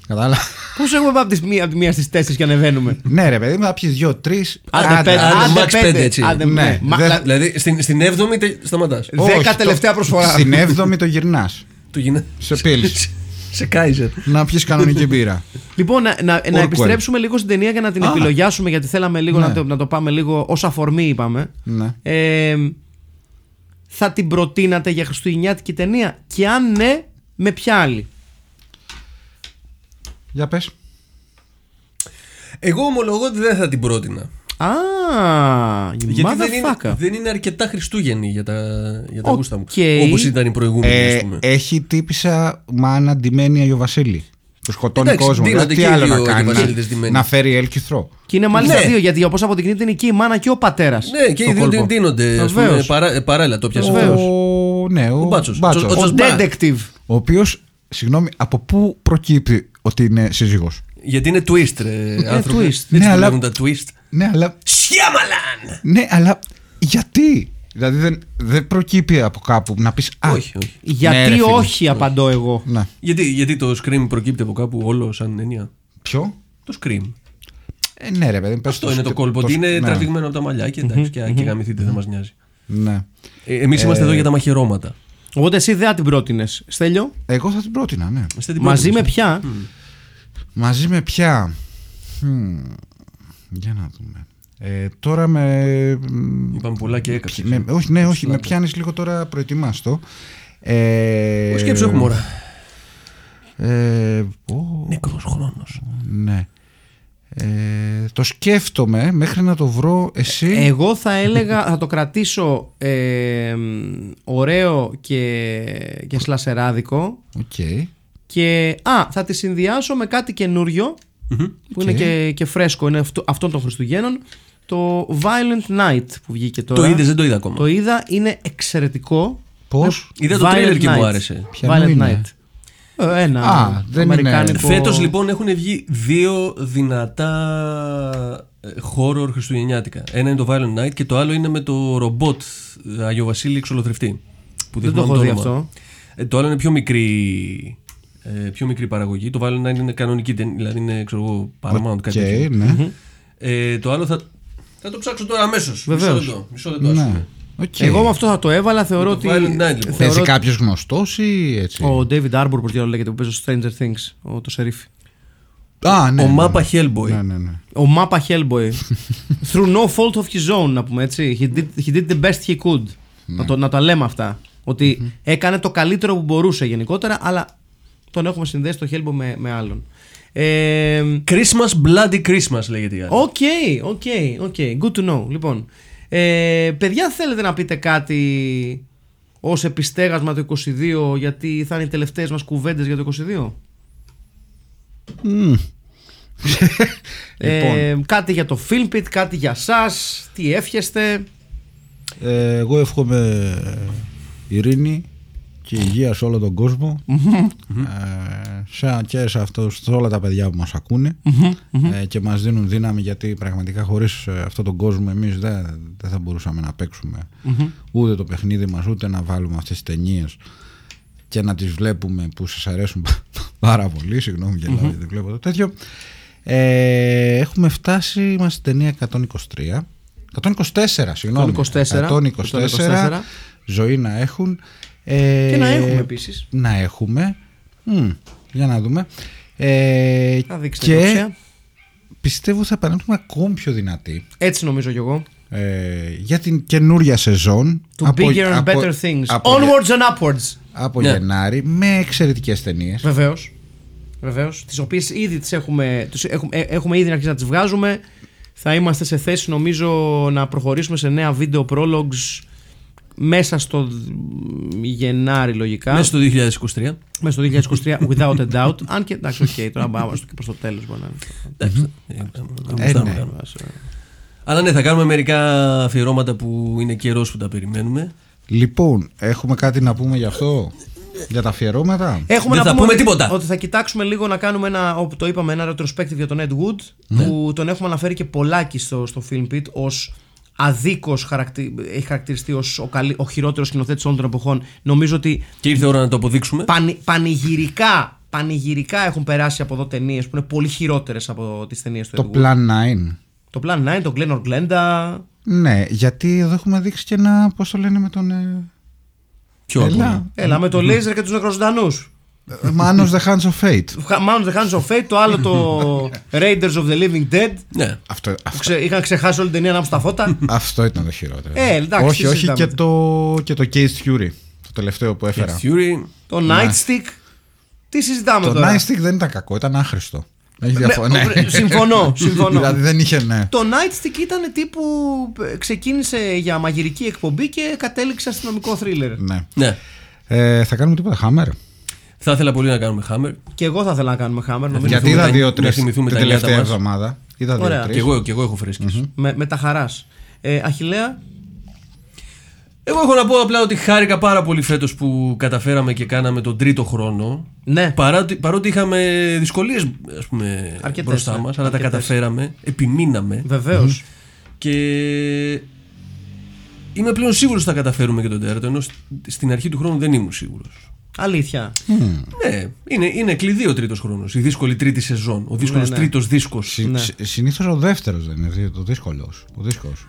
Κατάλαβα. Πώς έχουμε πάει από τις μία, από τη μία στις τέσσερις και ανεβαίνουμε; ναι, ρε παιδί μου, θα πιει δύο-τρει. Άντε πέντε, άντε, άντε max πέντε. πέντε, έτσι. Άντε, Ναι, ναι. Μα- δεν- δηλαδή, Δηλαδή στην, στην 7η σταματάς. Δέκα τελευταία προσφορά. Στην 7η το γυρνάς. Το γίνε. Σε πύλη. σε Κάιζερ. να πιεις κανονική μπύρα. Λοιπόν, να, να, να Orwell. επιστρέψουμε λίγο στην ταινία και να την Α. επιλογιάσουμε γιατί θέλαμε λίγο Ναι. να, το, να το πάμε λίγο ως αφορμή είπαμε. ναι. Ε, θα την προτείνατε για χριστουγεννιάτικη ταινία; Και αν ναι, με ποια άλλη; Για πες. Εγώ ομολογώ ότι δεν θα την πρότεινα. Α, Γιατί δεν είναι, motherfucker. δεν είναι αρκετά Χριστουγεννιάτικη για τα, για τα Οκ. γούστα μου. Οκ. Όπως ήταν η προηγούμενη, Ε, ας πούμε. έχει τύπισσα μάνα ντυμένη Αγιο Βασίλη. Που σκοτώνει Εντάξει, κόσμο. ντύνονται Δηλαδή, τι και οι άλλο δύο να κάνει. Αγιοβασίληδες Να, ντυμένοι. να φέρει έλκυθρο. Και είναι μάλιστα Ναι. δύο, γιατί όπως αποδεικνύεται είναι και η μάνα και ο πατέρας. Ναι, και οι δύο την δίνονται. ας πούμε, Βεβαίως. παρά, ε, παράλληλα το πιάσε. Βεβαίως. Ο, ναι, ο, Ο Μπάτσος. Μπάτσος. Ο- Ο Τσος Μπά. detective. Ο οποίος, συγγνώμη, από πού προκύπτει ότι είναι σύζυγος. Γιατί είναι twist, ρε, άνθρωποι. twist. Έτσι Ναι, το αλλά- λέγουν τα twist. Ναι, αλλά, Σιάμαλαν! ναι, αλλά γιατί; Δηλαδή δεν, δεν προκύπτει από κάπου να πεις Α, Όχι, όχι. Γιατί Ναι, ρε φίλε. όχι, απαντώ εγώ. Ναι. Γιατί, γιατί το Scream προκύπτει από κάπου όλο σαν ενία. Ποιο; Το Scream. Ε, ναι, ρε παιδί. πες Αυτό είναι το κόλπο. Ότι είναι τραβηγμένο από τα μαλλιά και εντάξει, και, και γαμηθείτε, δεν μας νοιάζει. Ναι. Ε, Εμείς είμαστε εδώ για τα μαχαιρώματα. Οπότε εσύ δεν θα την πρότεινες. Στέλιο, Εγώ θα την πρότεινα, ναι. Είστε την μαζί με πρώτη ποια; Μαζί με ποια; Χμ, για να δούμε. Ε, τώρα με. μας. Είπαμε πολλά και έκαψες. με όχι, ναι, όχι, με πιάνεις λίγο τώρα προετοιμάστο. Ε, Πώς σκέψου έχουμε ώρα. Ε, ω, Νεκρός χρόνος. ναι. Ε, το σκέφτομαι μέχρι να το βρω εσύ. Εγώ θα έλεγα, θα το κρατήσω ε, μ, ωραίο και, και slasher άδικο. Οκ. Και α, θα τη συνδυάσω με κάτι καινούριο που είναι Οκ. και, και φρέσκο, είναι αυτό, αυτών των Χριστουγέννων. Το Violent Night που βγήκε τώρα. Το είδες, δεν το είδα ακόμα. Το είδα, είναι εξαιρετικό. Πώς; Είδα το Violent trailer και μου Night. άρεσε. Ποιανού Violent είναι; Night. Ε, Ένα Α, δεν είναι- αμερικάνικο... Φέτος λοιπόν έχουν βγει δύο δυνατά ε, horror χριστουγεννιάτικα. Ένα είναι το Violent Night και το άλλο είναι με το ρομπότ ε, Αγιο Βασίλη εξολοθρευτή. Που Δεν το θυμάμαι έχω δει όνομα. αυτό. Ε, το άλλο είναι πιο μικρή, ε, πιο μικρή παραγωγή. Το Violent Night είναι κανονική, ταινία, δηλαδή είναι ξέρω εγώ, Paramount κάτι Οκ, τέτοιο. ναι. Ε, το άλλο θα, θα το ψάξω τώρα αμέσως. Βεβαίως. Μισό λεπτό. Μισό λεπτό ας ναι. πούμε. Οκ. Εγώ με αυτό θα το έβαλα, θεωρώ το ότι... Violent Night, λοιπόν. θεωρώ Παίζει ότι- κάποιος γνωστός ή έτσι; Ο David Harbour, που διάολο λέγεται, που παίζει στο Stranger Things, ο, το σερίφι. Α, ναι. Ο ναι, Mappa ναι. Hellboy. Ναι, ναι, ναι. Ο Mappa Hellboy. Through no fault of his own, να πούμε έτσι. He did, he did the best he could. Να, το, να τα λέμε αυτά. Ότι έκανε το καλύτερο που μπορούσε γενικότερα, αλλά τον έχουμε συνδέσει το Hellboy με, με άλλον. Ε, Christmas Bloody Christmas λέγεται η άλλη. Οκ, οκ, οκ. Good to know. Λοιπόν, ε, παιδιά, θέλετε να πείτε κάτι ως επιστέγασμα το 22, γιατί θα είναι οι τελευταίες μας κουβέντες για το 22. Ε, κάτι για το Filmpit, κάτι για σας, τι εύχεστε; Ε, εγώ εύχομαι ειρήνη και υγεία σε όλο τον κόσμο. Ε, σε, και σε, αυτούς, σε όλα τα παιδιά που μας ακούνε ε, και μας δίνουν δύναμη γιατί πραγματικά χωρίς ε, αυτόν τον κόσμο εμείς δεν, δεν θα μπορούσαμε να παίξουμε ούτε το παιχνίδι μας ούτε να βάλουμε αυτές τις ταινίες και να τις βλέπουμε που σας αρέσουν πάρα πολύ. Συγγνώμη γελάω γιατί δεν βλέπω το τέτοιο. Ε, έχουμε φτάσει είμαστε στην ταινία 123 124 συγγνώμη. 124, 124, ζωή να έχουν ε, Και να έχουμε επίσης. να έχουμε Μμ, για να δούμε ε, Θα δείξει και την οξία. πιστεύω θα επανέλθουμε ακόμη πιο δυνατοί Έτσι νομίζω κι εγώ. ε, για την καινούρια σεζόν To από- bigger and από- better things. από, Onwards and upwards. από Ναι. Γενάρη με εξαιρετικές ταινίες Βεβαίως. Βεβαίως. Τις οποίες ήδη τις έχουμε, τις έχουμε, ε, έχουμε ήδη αρχίσει να τις βγάζουμε. Θα είμαστε σε θέση νομίζω να προχωρήσουμε σε νέα βίντεο prologues μέσα στο Γενάρη λογικά. Μέσα στο 2023. Μέσα στο 2023 without a doubt. Αν και εντάξει, οκ, τώρα πάμε και προς το τέλος. Εντάξει. Ε, Ε, γουστάρουμε, ναι. κάνουμε. Αλλά ναι, θα κάνουμε μερικά αφιερώματα που είναι καιρός που τα περιμένουμε. Λοιπόν, έχουμε κάτι να πούμε γι' αυτό; Για τα αφιερώματα; Έχουμε Δεν να θα πούμε πούμε ότι, τίποτα. ότι θα κοιτάξουμε λίγο να κάνουμε ένα, όπου το είπαμε, ένα retrospective για τον Ed Wood Ναι. που τον έχουμε αναφέρει και πολλάκι στο, στο Film Pit ως αδίκως χαρακτη... έχει χαρακτηριστεί ως ο, καλύ... ο χειρότερος σκηνοθέτης όλων των εποχών. Νομίζω ότι Και ήρθε η ώρα να το αποδείξουμε. πανη... πανηγυρικά, πανηγυρικά έχουν περάσει από εδώ ταινίες που είναι πολύ χειρότερες από τις ταινίες του το Ed Wood. Plan 9 Το Plan 9, το Glenn Glenda. ναι, γιατί εδώ έχουμε δείξει και ένα, πώς το λένε με τον... Ε, Ποιο από όλα. έλα, Έλα με το Laser και τους νεκροζωντανούς. Man of the Hands of Fate. Mount the Hands of Fate, το άλλο το Raiders of the Living Dead. Ναι. αυτό, που αυτό, ξε... είχαν ξεχάσει όλη την ταινία να στα φώτα. αυτό ήταν το χειρότερο. Ε, εντάξει, όχι, τι όχι συζητάμε. και το, και το Case Fury. Το τελευταίο που Και έφερα. Fury. το Nightstick. Τι συζητάμε Το τώρα; Nightstick δεν ήταν κακό, ήταν άχρηστο. Έχεις διαφορά. Ναι, Ναι. συμφωνώ, συμφωνώ. δηλαδή δεν είχε, ναι. Το Nightstick ήταν τύπου. ε, ξεκίνησε για μαγειρική εκπομπή και κατέληξε αστυνομικό θρίλερ. ναι. Ναι. Ε, θα κάνουμε τίποτα. Χάμερ. Θα ήθελα πολύ να κάνουμε Hammer. Και εγώ θα ήθελα να κάνουμε Hammer. Νομίζω Γιατί θυμηθούμε είδα τα- δύο-τρει να την θυμηθούμε τα τελευταία νιάτα μας. εβδομάδα. Είδα Ωραία. δύο-τρει. Και εγώ, και εγώ έχω φρέσκες. με, με τα χαράς. Ε, Αχηλέα, Εγώ έχω να πω απλά ότι χάρηκα πάρα πολύ φέτος που καταφέραμε και κάναμε τον τρίτο χρόνο. ναι. Παρότι, παρότι είχαμε δυσκολίες ας πούμε, Αρκετές, μπροστά ναι. μας, αλλά τα Αρκετές. καταφέραμε, επιμείναμε. Βεβαίως. Και είμαι πλέον σίγουρος ότι θα καταφέρουμε και τον τέταρτο, ενώ σ- στην αρχή του χρόνου δεν ήμουν σίγουρος. Αλήθεια. Ναι, είναι, είναι κλειδί ο τρίτος χρόνος, η δύσκολη τρίτη σεζόν, ο δύσκολος ναι. τρίτος δίσκος. Ναι. Συνήθως ο δεύτερος δεν είναι. Ο δύσκολος. Ο δύσκολος.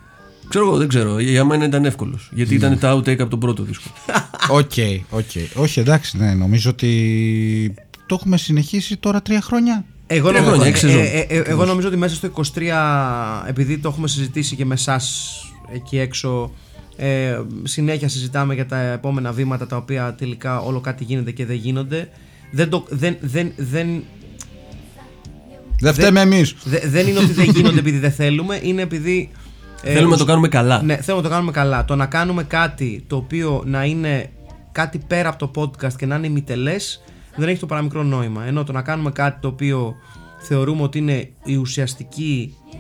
Ξέρω εγώ, δεν ξέρω, για μένα ήταν εύκολος, γιατί ήταν τα outtake από τον πρώτο δίσκο. Οκ, οκ. Όχι, εντάξει, ναι. Νομίζω ότι το έχουμε συνεχίσει τώρα τρία χρόνια. Εγώ, Τρία νομίζω, χρόνια, ε, έξι σεζόν. ε, ε, ε, εγώ νομίζω ότι μέσα στο 23, επειδή το έχουμε συζητήσει και με εσάς εκεί έξω, ε, συνέχεια συζητάμε για τα επόμενα βήματα τα οποία τελικά όλο κάτι γίνεται και δεν γίνονται. Δεν, το, δεν, δεν, δεν, Δεν φταίμε εμείς. δε- δεν είναι ότι δεν γίνονται επειδή δεν θέλουμε, είναι επειδή. ε, Θέλουμε να ουσ- το κάνουμε καλά. Ναι, θέλουμε να το κάνουμε καλά. Το να κάνουμε κάτι το οποίο να είναι κάτι πέρα από το podcast και να είναι ημιτελές δεν έχει το παραμικρό νόημα. Ενώ το να κάνουμε κάτι το οποίο θεωρούμε ότι είναι η ουσιαστική ε,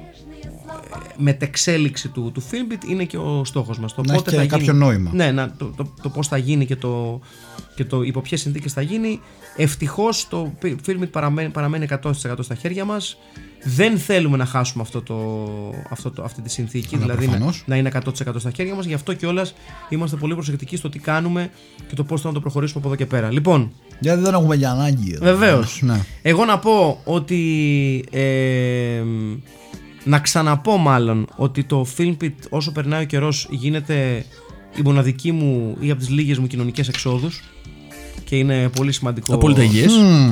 μετεξέλιξη του, του Filmbit είναι και ο στόχος μας. Το Να έχει πότε και θα κάποιο γίνει, νόημα. Ναι, να, το, το, το πώς θα γίνει και, το, και το υπό ποιες συνθήκες θα γίνει. Ευτυχώς το Filmbit παραμένει, παραμένει 100% στα χέρια μας. Δεν θέλουμε να χάσουμε αυτό το, αυτό το, αυτή τη συνθήκη, Αλλά δηλαδή να, προφανώς. να είναι 100% στα χέρια μας. Γι' αυτό κιόλας είμαστε πολύ προσεκτικοί στο τι κάνουμε και το πώς θα το προχωρήσουμε από εδώ και πέρα. Λοιπόν, Γιατί δεν έχουμε για ανάγκη. Βεβαίως. Ναι. Εγώ να πω ότι. ε, να ξαναπώ μάλλον ότι το Filmpit όσο περνάει ο καιρός γίνεται η μοναδική μου ή από τις λίγες μου κοινωνικές εξόδους και είναι πολύ σημαντικό. Απόλυτα υγιές.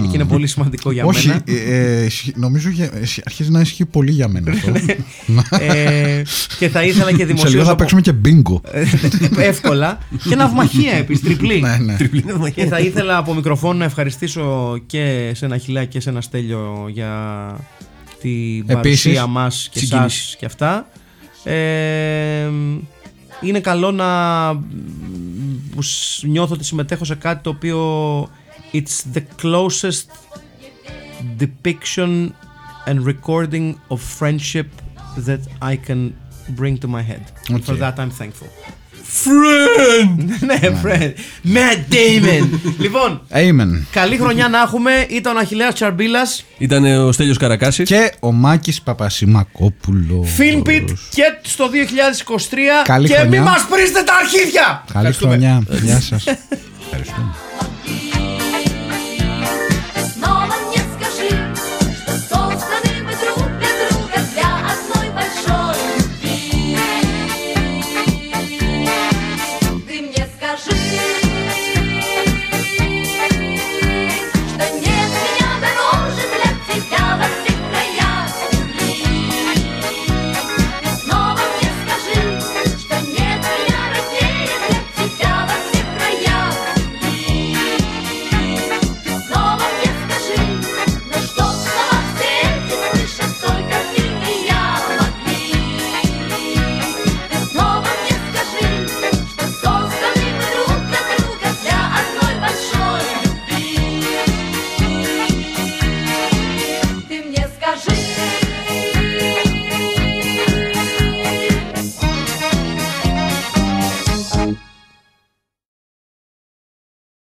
Και είναι πολύ σημαντικό για Όχι, μένα. ε, ε, ισχύει- νομίζω για- ε, αρχίζει να ισχύει πολύ για μένα αυτό. ε, και θα ήθελα και Σε λίγο δημοσίως θα απο- παίξουμε και μπίνγκο. εύκολα και ναυμαχία επίσης τριπλή. ναι, ναι. Τριπλή ναυμαχία. Και θα ήθελα από μικροφόνο να ευχαριστήσω και σε ένα χιλιά και σε ένα στέλιο για την Επίσης, παρουσία μας και συγκίνηση. εσάς και αυτά. Ε, είναι καλό να που σ- νιώθω ότι συμμετέχω σε κάτι το οποίο it's the closest depiction and recording of friendship that I can bring to my head. Okay. For that I'm thankful. Friend! ναι, friend. Matt Damon. λοιπόν, Amen. Καλή χρονιά να έχουμε. Ήταν ο Αχιλέας Τσαρμπίλας, Ήταν ο Στέλιος Καρακάσης. Και ο Μάκης Παπασημακόπουλος. Filmpit και στο 2023. Καλή και χρονιά. μη μας πρίστε τα αρχίδια! Καλή Ευχαριστούμε. χρονιά. Γεια σας. Ευχαριστούμε.